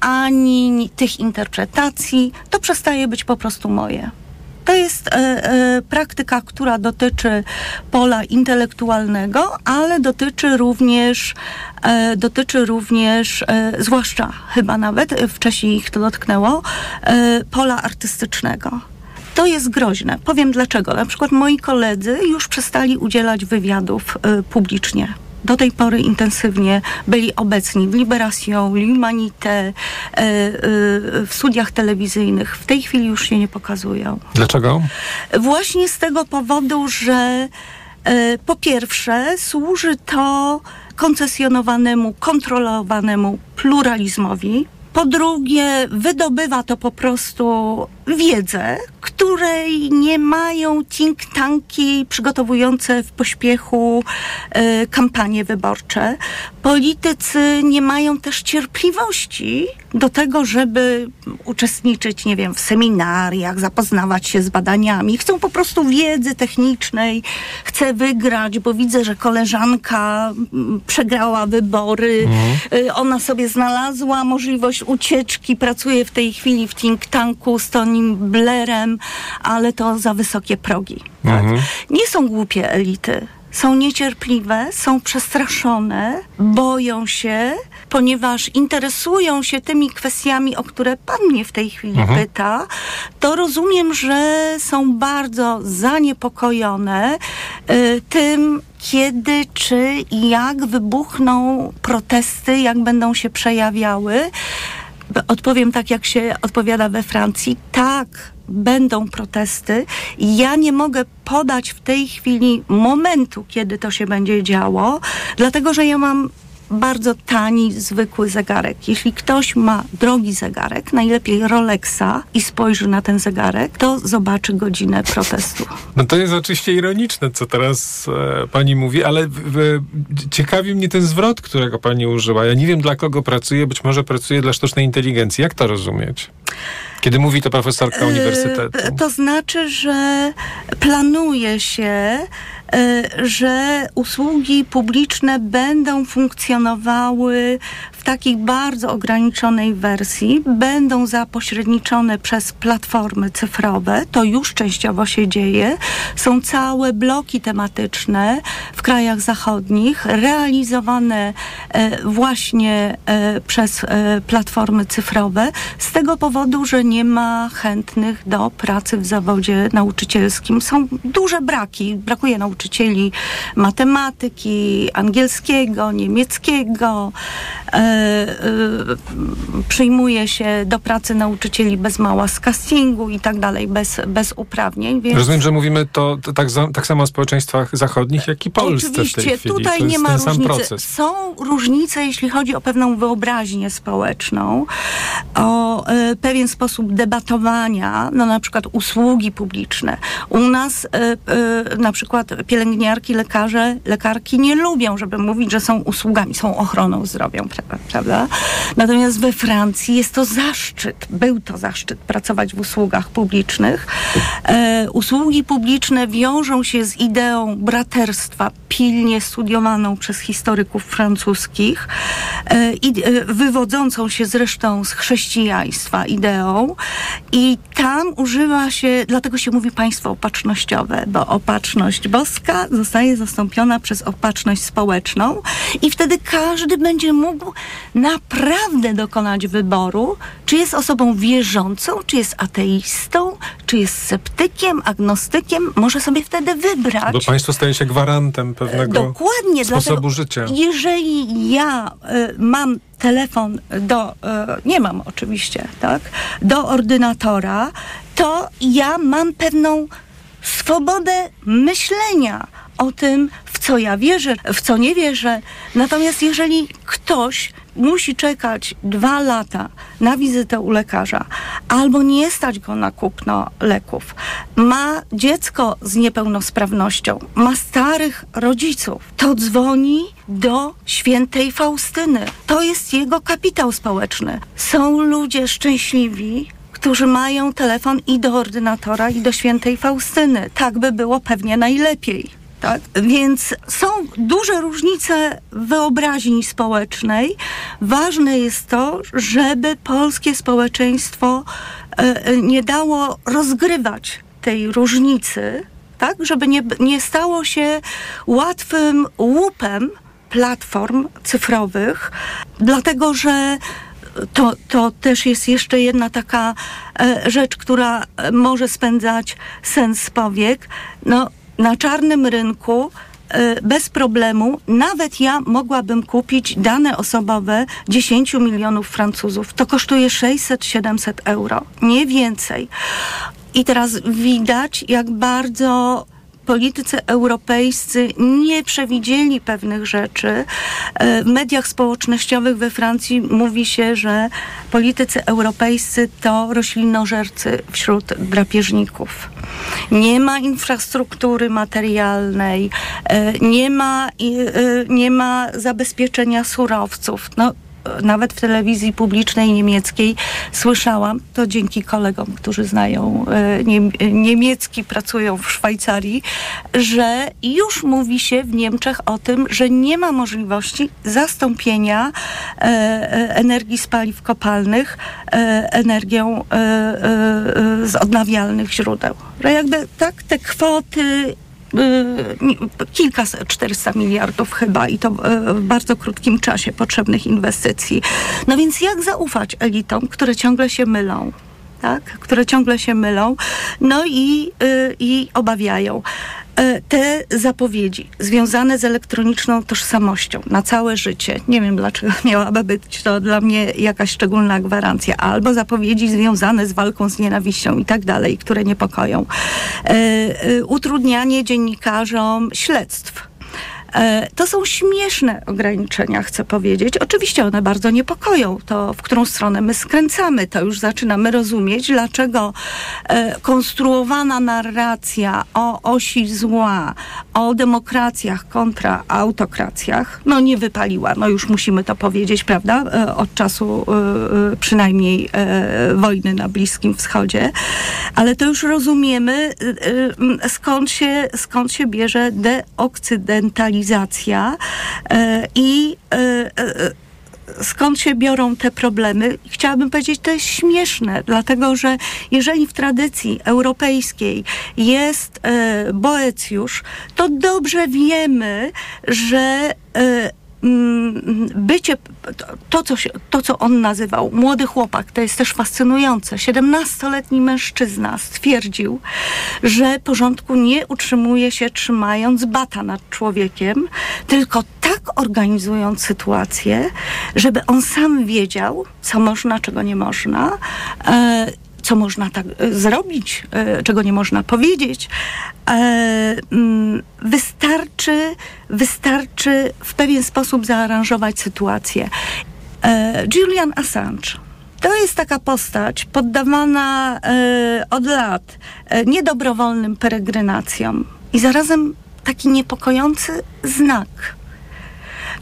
J: ani tych interpretacji, to przestaje być po prostu moje. To jest e, e, praktyka, która dotyczy pola intelektualnego, ale dotyczy również, e, dotyczy również, zwłaszcza chyba nawet, wcześniej ich to dotknęło, pola artystycznego to jest groźne. Powiem dlaczego. Na przykład moi koledzy już przestali udzielać wywiadów y, publicznie do tej pory intensywnie byli obecni w Liberation, L'Humanité, y, y, w studiach telewizyjnych. W tej chwili już się nie pokazują.
I: Dlaczego?
J: Właśnie z tego powodu, że y, po pierwsze służy to koncesjonowanemu, kontrolowanemu pluralizmowi, po drugie, wydobywa to po prostu wiedzę, której nie mają think tanki przygotowujące w pośpiechu y, kampanie wyborcze. Politycy nie mają też cierpliwości do tego, żeby uczestniczyć, nie wiem, w seminariach, zapoznawać się z badaniami. Chcą po prostu wiedzy technicznej, chcę wygrać, bo widzę, że koleżanka przegrała wybory, mhm. ona sobie znalazła możliwość ucieczki, pracuje w tej chwili w think tanku z Tonym Blairem, ale to za wysokie progi. Tak? Mhm. Nie są głupie elity są niecierpliwe, są przestraszone, boją się, ponieważ interesują się tymi kwestiami, o które Pan mnie w tej chwili mhm. pyta, to rozumiem, że są bardzo zaniepokojone y, tym, kiedy, czy i jak wybuchną protesty, jak będą się przejawiały. Odpowiem tak, jak się odpowiada we Francji. Tak, będą protesty. Ja nie mogę podać w tej chwili momentu, kiedy to się będzie działo, dlatego że ja mam bardzo tani, zwykły zegarek. Jeśli ktoś ma drogi zegarek, najlepiej Rolexa i spojrzy na ten zegarek, to zobaczy godzinę protestu.
I: No to jest oczywiście ironiczne, co teraz e, pani mówi, ale w, w, ciekawi mnie ten zwrot, którego pani użyła. Ja nie wiem, dla kogo pracuje, być może pracuje dla sztucznej inteligencji. Jak to rozumieć? Kiedy mówi to profesorka e, uniwersytetu?
J: To znaczy, że planuje się że usługi publiczne będą funkcjonowały w takiej bardzo ograniczonej wersji, będą zapośredniczone przez platformy cyfrowe. To już częściowo się dzieje. Są całe bloki tematyczne w krajach zachodnich, realizowane e, właśnie e, przez platformy cyfrowe, z tego powodu, że nie ma chętnych do pracy w zawodzie nauczycielskim. Są duże braki, brakuje nauczycieli nauczycieli matematyki, angielskiego, niemieckiego. E, e, przyjmuje się do pracy nauczycieli bez mała z castingu i tak dalej, bez, bez uprawnień.
I: Więc... Rozumiem, że mówimy to, tak, za, tak samo o społeczeństwach zachodnich, jak i Polsce
J: Oczywiście,
I: w tej chwili.
J: tutaj nie ma różnicy. Są różnice różnice, jeśli chodzi o pewną wyobraźnię społeczną, o e, pewien sposób debatowania, no na przykład usługi publiczne. U nas e, e, na przykład pielęgniarki, lekarze, lekarki nie lubią, żeby mówić, że są usługami, są ochroną zdrowia, pra- prawda? Natomiast we Francji jest to zaszczyt, był to zaszczyt pracować w usługach publicznych. E, usługi publiczne wiążą się z ideą braterstwa, pilnie studiowaną przez historyków francuskich e, i e, wywodzącą się zresztą z chrześcijaństwa ideą i tam używa się, dlatego się mówi państwo opatrznościowe, bo opatrzność boska zostaje zastąpiona przez opatrzność społeczną i wtedy każdy będzie mógł naprawdę dokonać wyboru, czy jest osobą wierzącą, czy jest ateistą, czy jest sceptykiem, agnostykiem, może sobie wtedy wybrać.
I: Bo państwo staje się gwarantem pewnego
J: Dokładnie,
I: sposobu życia.
J: Jeżeli ja y, mam telefon do, y, nie mam oczywiście, tak, do ordynatora, to ja mam pewną swobodę myślenia o tym, w co ja wierzę, w co nie wierzę. Natomiast jeżeli ktoś musi czekać dwa lata na wizytę u lekarza, albo nie stać go na kupno leków, ma dziecko z niepełnosprawnością, ma starych rodziców, to dzwoni do świętej Faustyny. To jest jego kapitał społeczny. Są ludzie szczęśliwi, którzy mają telefon i do ordynatora, i do świętej Faustyny. Tak by było pewnie najlepiej. Tak? Więc są duże różnice wyobraźni społecznej. Ważne jest to, żeby polskie społeczeństwo e, e, nie dało rozgrywać tej różnicy, tak? żeby nie, nie stało się łatwym łupem platform cyfrowych, dlatego że to, to też jest jeszcze jedna taka e, rzecz, która e, może spędzać sens powiek. No, na czarnym rynku e, bez problemu, nawet ja mogłabym kupić dane osobowe 10 milionów Francuzów. To kosztuje 600-700 euro, nie więcej. I teraz widać, jak bardzo politycy europejscy nie przewidzieli pewnych rzeczy. E, W mediach społecznościowych we Francji mówi się, że politycy europejscy to roślinożercy wśród drapieżników. Nie ma infrastruktury materialnej, e, nie ma, e, nie ma zabezpieczenia surowców. No, nawet w telewizji publicznej niemieckiej słyszałam, to dzięki kolegom, którzy znają e, niem, niemiecki, pracują w Szwajcarii, że już mówi się w Niemczech o tym, że nie ma możliwości zastąpienia e, e, energii z paliw kopalnych energią z odnawialnych źródeł. Że jakby tak te kwoty y, nie- kilkaset, 400 miliardów chyba i to y, w bardzo krótkim czasie potrzebnych inwestycji. No więc jak zaufać elitom, które ciągle się mylą? Tak? które ciągle się mylą, no i, y, i obawiają. E, Te zapowiedzi związane z elektroniczną tożsamością na całe życie, nie wiem dlaczego [LAUGHS] miałaby być to dla mnie jakaś szczególna gwarancja, albo zapowiedzi związane z walką z nienawiścią i tak dalej, które niepokoją. E, e, Utrudnianie dziennikarzom śledztw. E, To są śmieszne ograniczenia, chcę powiedzieć. Oczywiście one bardzo niepokoją. To, w którą stronę my skręcamy, to już zaczynamy rozumieć, dlaczego e, konstruowana narracja o osi zła, o demokracjach kontra autokracjach, no nie wypaliła. No już musimy to powiedzieć, prawda? E, Od czasu przynajmniej wojny na Bliskim Wschodzie. Ale to już rozumiemy, skąd się, skąd się bierze deokcydentalizacja e, i e, e, skąd się biorą te problemy. Chciałabym powiedzieć, to jest śmieszne, dlatego że jeżeli w tradycji europejskiej jest Boecjusz, to dobrze wiemy, że bycie, to, co się, to, co on nazywał młody chłopak, to jest też fascynujące. 17-letni mężczyzna stwierdził, że porządku nie utrzymuje się trzymając bata nad człowiekiem, tylko tak organizując sytuację, żeby on sam wiedział, co można, czego nie można. E, co można tak e, zrobić, e, czego nie można powiedzieć. E, mm, Wystarczy, wystarczy w pewien sposób zaaranżować sytuację. Julian Assange. To jest taka postać poddawana od lat niedobrowolnym peregrinacjom i zarazem taki niepokojący znak,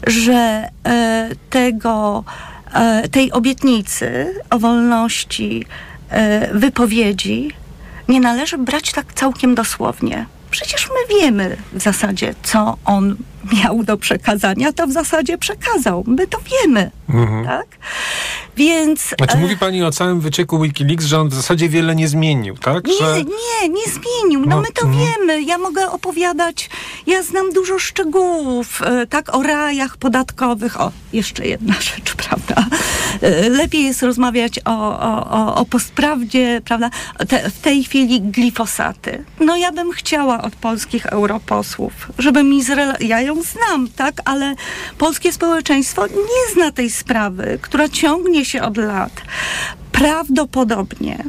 J: że tego, tej obietnicy o wolności wypowiedzi nie należy brać tak całkiem dosłownie. Przecież my wiemy w zasadzie, co on miał do przekazania, to w zasadzie przekazał. My to wiemy, tak? Więc...
I: Znaczy
J: e,
I: mówi pani o całym wycieku Wikileaks, że on w zasadzie wiele nie zmienił, tak?
J: Nie,
I: Że...
J: nie, nie zmienił. No,
I: No,
J: my to
I: mhm.
J: wiemy. Ja mogę opowiadać, ja znam dużo szczegółów, e, tak, o rajach podatkowych. O, jeszcze jedna [LAUGHS] rzecz, prawda? E, Lepiej jest rozmawiać o, o, o, o postprawdzie, prawda? Te, w tej chwili glifosaty. No ja bym chciała od polskich europosłów, żeby mi zrela- ja ją znam, tak, ale polskie społeczeństwo nie zna tej sprawy, która ciągnie się od lat. Prawdopodobnie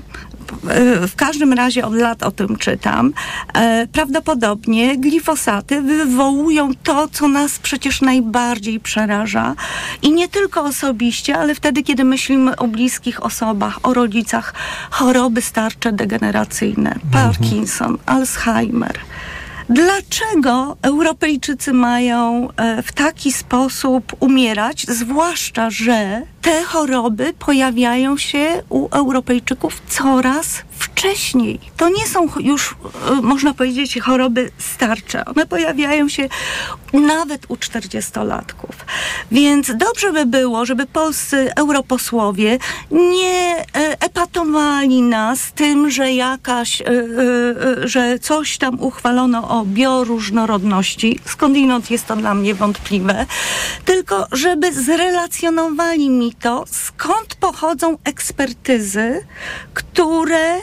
J: w każdym razie od lat o tym czytam, e, prawdopodobnie glifosaty wywołują to, co nas przecież najbardziej przeraża. I nie tylko osobiście, ale wtedy, kiedy myślimy o bliskich osobach, o rodzicach, choroby starcze degeneracyjne, Parkinson, Alzheimer. Dlaczego Europejczycy mają e, w taki sposób umierać, zwłaszcza, że te choroby pojawiają się u Europejczyków coraz wcześniej. To nie są już, e, można powiedzieć, choroby starcze. One pojawiają się nawet u 40-latków. Więc dobrze by było, żeby polscy europosłowie nie e, epatowali nas tym, że jakaś, e, że coś tam uchwalono o bioróżnorodności. Skądinąd jest to dla mnie wątpliwe. Tylko żeby zrelacjonowali mi to, skąd pochodzą ekspertyzy, które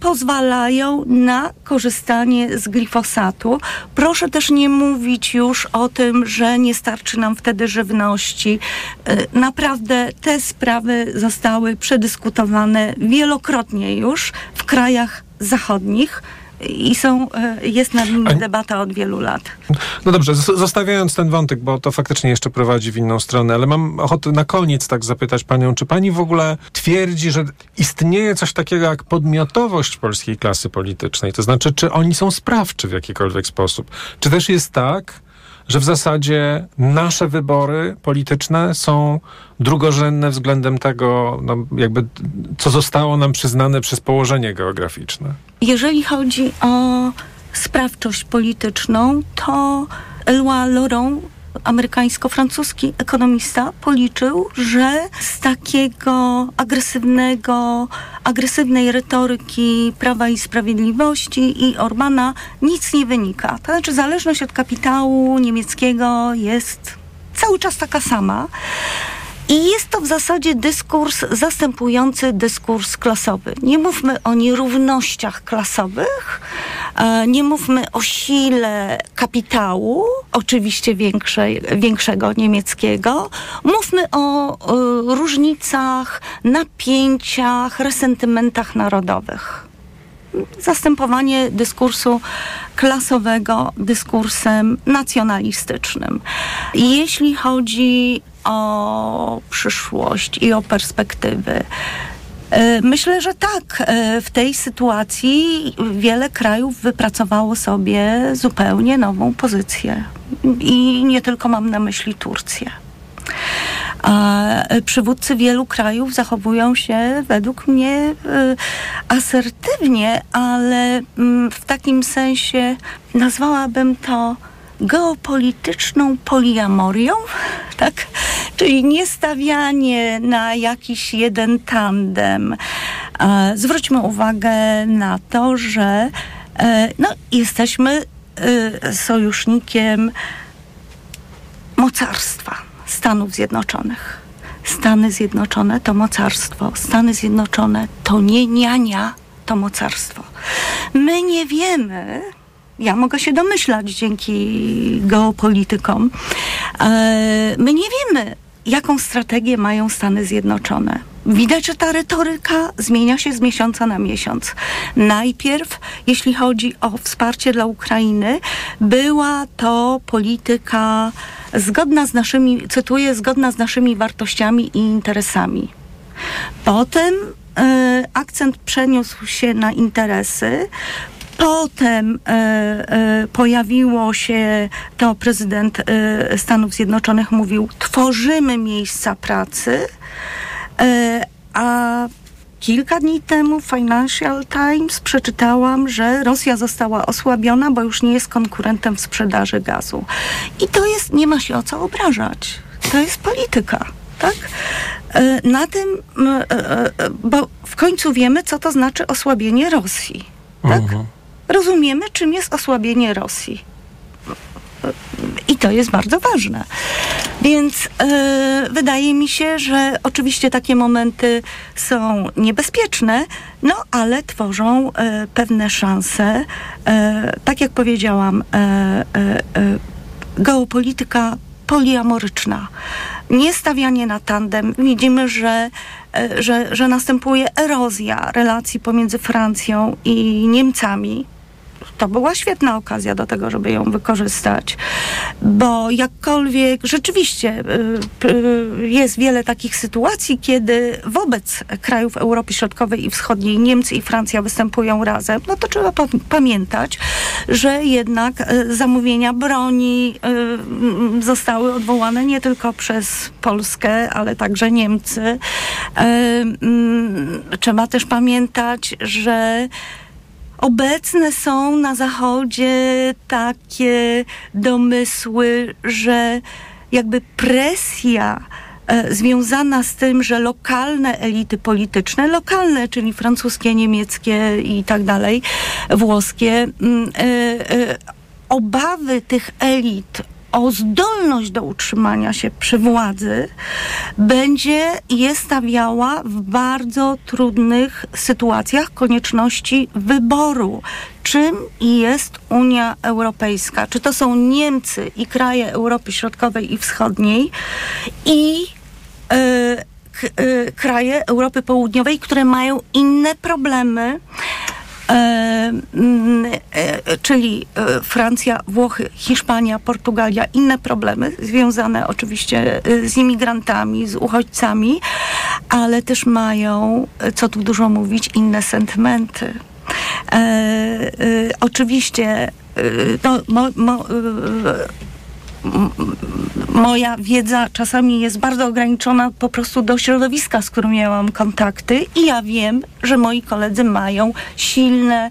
J: pozwalają na korzystanie z glifosatu. Proszę też nie mówić już o tym, że nie starczy nam wtedy żywności. E, Naprawdę te sprawy zostały przedyskutowane wielokrotnie już w krajach zachodnich i są, e, jest nad nimi debata od wielu lat.
I: No dobrze, zostawiając ten wątek, bo to faktycznie jeszcze prowadzi w inną stronę, ale mam ochotę na koniec tak zapytać panią, czy pani w ogóle twierdzi, że istnieje coś takiego jak podmiotowość polskiej klasy politycznej? To znaczy, czy oni są sprawczy w jakikolwiek sposób? Czy też jest tak, że w zasadzie nasze wybory polityczne są drugorzędne względem tego, no, jakby, co zostało nam przyznane przez położenie geograficzne?
J: Jeżeli chodzi o sprawczość polityczną, to Eloi Laurent, amerykańsko-francuski ekonomista, policzył, że z takiego agresywnego, agresywnej retoryki Prawa i Sprawiedliwości i Orbana nic nie wynika. To znaczy zależność od kapitału niemieckiego jest cały czas taka sama. I jest to w zasadzie dyskurs zastępujący dyskurs klasowy. Nie mówmy o nierównościach klasowych, e, nie mówmy o sile kapitału, oczywiście większej, większego niemieckiego. Mówmy o, e, różnicach, napięciach, resentymentach narodowych zastępowanie dyskursu klasowego dyskursem nacjonalistycznym. Jeśli chodzi o przyszłość i o perspektywy, e, Myślę, że tak. E, W tej sytuacji wiele krajów wypracowało sobie zupełnie nową pozycję. I nie tylko mam na myśli Turcję. A przywódcy wielu krajów zachowują się według mnie y, asertywnie, ale mm, w takim sensie nazwałabym to geopolityczną poliamorią, tak? Czyli nie stawianie na jakiś jeden tandem. E, Zwróćmy uwagę na to, że e, no, jesteśmy y, sojusznikiem mocarstwa Stanów Zjednoczonych. Stany Zjednoczone to mocarstwo. Stany Zjednoczone to nie niania, to mocarstwo. My nie wiemy, ja mogę się domyślać dzięki geopolitykom, e, my nie wiemy, jaką strategię mają Stany Zjednoczone. widać, że ta retoryka zmienia się z miesiąca na miesiąc. Najpierw, jeśli chodzi o wsparcie dla Ukrainy, była to polityka zgodna z naszymi, cytuję, zgodna z naszymi wartościami i interesami. Potem e, akcent przeniósł się na interesy. Potem e, e, pojawiło się, to prezydent e, Stanów Zjednoczonych mówił, tworzymy miejsca pracy, e, a kilka dni temu w Financial Times przeczytałam, że Rosja została osłabiona, bo już nie jest konkurentem w sprzedaży gazu. I to jest, nie ma się o co obrażać. To jest polityka. Tak? E, Na tym, e, bo w końcu wiemy, co to znaczy osłabienie Rosji. Tak? Rozumiemy, czym jest osłabienie Rosji. I to jest bardzo ważne. Więc e, wydaje mi się, że oczywiście takie momenty są niebezpieczne, no ale tworzą e, pewne szanse. E, tak jak powiedziałam, geopolityka poliamoryczna. Nie stawianie na tandem. Widzimy, że, że, że następuje erozja relacji pomiędzy Francją i Niemcami to była świetna okazja do tego, żeby ją wykorzystać, bo jakkolwiek rzeczywiście y, y, jest wiele takich sytuacji, kiedy wobec krajów Europy Środkowej i Wschodniej Niemcy i Francja występują razem, no to trzeba pa- pamiętać, że jednak y, zamówienia broni zostały odwołane nie tylko przez Polskę, ale także Niemcy. Mm, Trzeba też pamiętać, że Obecne są na Zachodzie takie domysły, że jakby presja e, związana z tym, że lokalne elity polityczne, lokalne, czyli francuskie, niemieckie i tak dalej, włoskie, mm, e, e, obawy tych elit o zdolność do utrzymania się przy władzy będzie je stawiała w bardzo trudnych sytuacjach konieczności wyboru. Czym jest Unia Europejska? Czy to są Niemcy i kraje Europy Środkowej i Wschodniej i e, kraje Europy Południowej, które mają inne problemy? E, mm, e, czyli e, Francja, Włochy, Hiszpania, Portugalia, inne problemy związane oczywiście z imigrantami, z uchodźcami, ale też mają, co tu dużo mówić, inne sentymenty. Oczywiście no, mo, mo, moja wiedza czasami jest bardzo ograniczona po prostu do środowiska, z którym miałam kontakty i ja wiem, że moi koledzy mają silne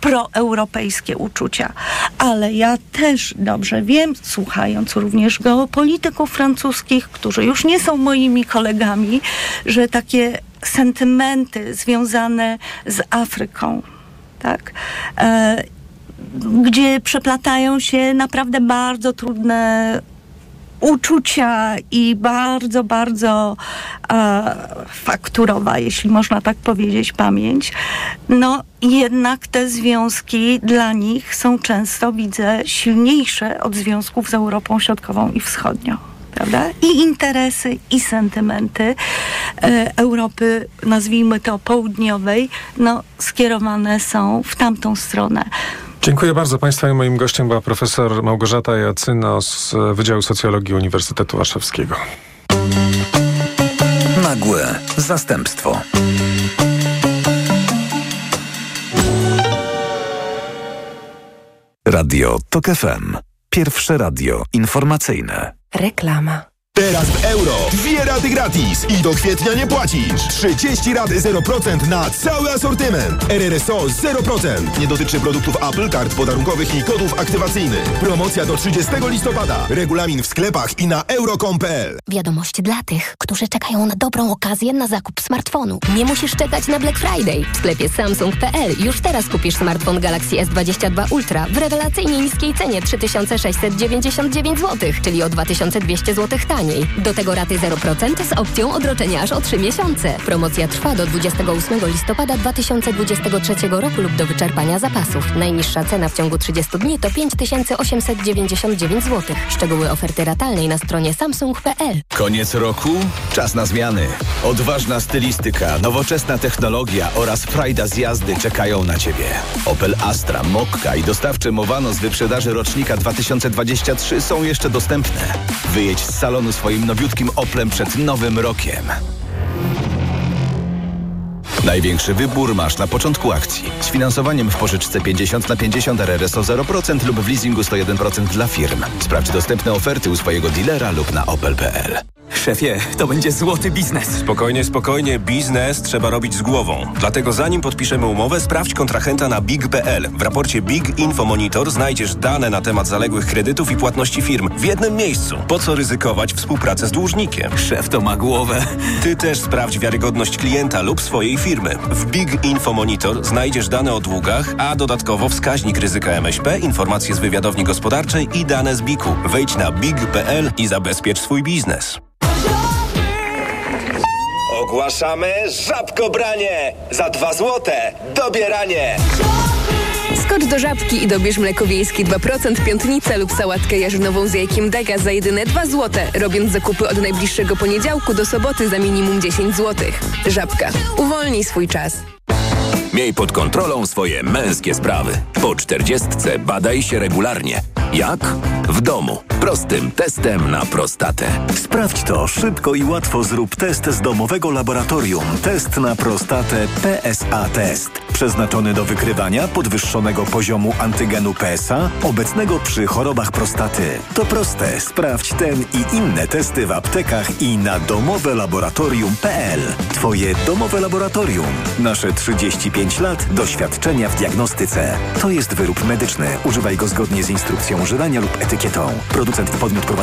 J: proeuropejskie uczucia. Ale ja też dobrze wiem, słuchając również geopolityków francuskich, którzy już nie są moimi kolegami, że takie sentymenty związane z Afryką, tak, e, gdzie przeplatają się naprawdę bardzo trudne uczucia i bardzo, bardzo e, fakturowa, jeśli można tak powiedzieć, pamięć, no jednak te związki dla nich są często, widzę, silniejsze od związków z Europą Środkową i Wschodnią. Prawda? I interesy, i sentymenty e, Europy, nazwijmy to południowej, no, skierowane są w tamtą stronę.
I: Dziękuję bardzo Państwa i moim gościem była profesor Małgorzata Jacyno z Wydziału Socjologii Uniwersytetu Warszawskiego.
E: Nagłe zastępstwo. Radio TOK FM. Pierwsze radio informacyjne.
K: Reklama.
L: Teraz w euro. Dwie raty gratis i do kwietnia nie płacisz. 30 rat 0% na cały asortyment. RRSO 0%. Nie dotyczy produktów Apple, kart podarunkowych i kodów aktywacyjnych. Promocja do 30 listopada. Regulamin w sklepach i na euro.com.pl.
K: Wiadomość dla tych, którzy czekają na dobrą okazję na zakup smartfonu. Nie musisz czekać na Black Friday. W sklepie Samsung.pl już teraz kupisz smartfon Galaxy S22 Ultra w rewelacyjnie niskiej cenie 3699 zł, czyli o 2200 zł taniej. Taniej. Do tego raty 0% z opcją odroczenia aż o 3 miesiące. Promocja trwa do 28 listopada 2023 roku lub do wyczerpania zapasów. Najniższa cena w ciągu 30 dni to 5899 zł. Szczegóły oferty ratalnej na stronie samsung.pl.
M: Koniec roku? Czas na zmiany. Odważna stylistyka, nowoczesna technologia oraz frajda z jazdy czekają na Ciebie. Opel Astra, Mokka i dostawczy Mowano z wyprzedaży rocznika 2023 są jeszcze dostępne. Wyjedź z salonu swoim nowiutkim Oplem przed nowym rokiem. Największy wybór masz na początku akcji. Z finansowaniem w pożyczce 50 na 50 RRSO 0% lub w leasingu 101% dla firm. Sprawdź dostępne oferty u swojego dealera lub na opel.pl.
N: Szefie, to będzie złoty biznes.
O: Spokojnie, spokojnie, biznes trzeba robić z głową. Dlatego zanim podpiszemy umowę, sprawdź kontrahenta na big.pl. W raporcie Big Info Monitor znajdziesz dane na temat zaległych kredytów i płatności firm w jednym miejscu. Po co ryzykować współpracę z dłużnikiem?
N: Szef to ma głowę.
O: Ty też sprawdź wiarygodność klienta lub swojej firmy. W Big Info Monitor znajdziesz dane o długach, a dodatkowo wskaźnik ryzyka MŚP, informacje z wywiadowni gospodarczej i dane z BIK-u. Wejdź na big.pl i zabezpiecz swój biznes.
P: Ogłaszamy żabkobranie! Za dwa złote dobieranie!
Q: Skocz do żabki i dobierz mleko wiejskie 2%, piątnicę lub sałatkę jarzynową z jajkiem dega za jedyne 2 złote, robiąc zakupy od najbliższego poniedziałku do soboty za minimum 10 zł. Żabka. Uwolnij swój czas.
R: Miej pod kontrolą swoje męskie sprawy. Po czterdziestce badaj się regularnie. Jak? W domu. Prostym testem na prostatę.
E: Sprawdź to szybko i łatwo. Zrób test z domowego laboratorium. Test na prostatę PSA Test. Przeznaczony do wykrywania podwyższonego poziomu antygenu PSA obecnego przy chorobach prostaty. To proste. Sprawdź ten i inne testy w aptekach i na domowelaboratorium.pl. Twoje domowe laboratorium. Nasze 35 lat doświadczenia w diagnostyce. To jest wyrób medyczny. Używaj go zgodnie z instrukcją używania lub etykietą. Producent podmiot prowadzący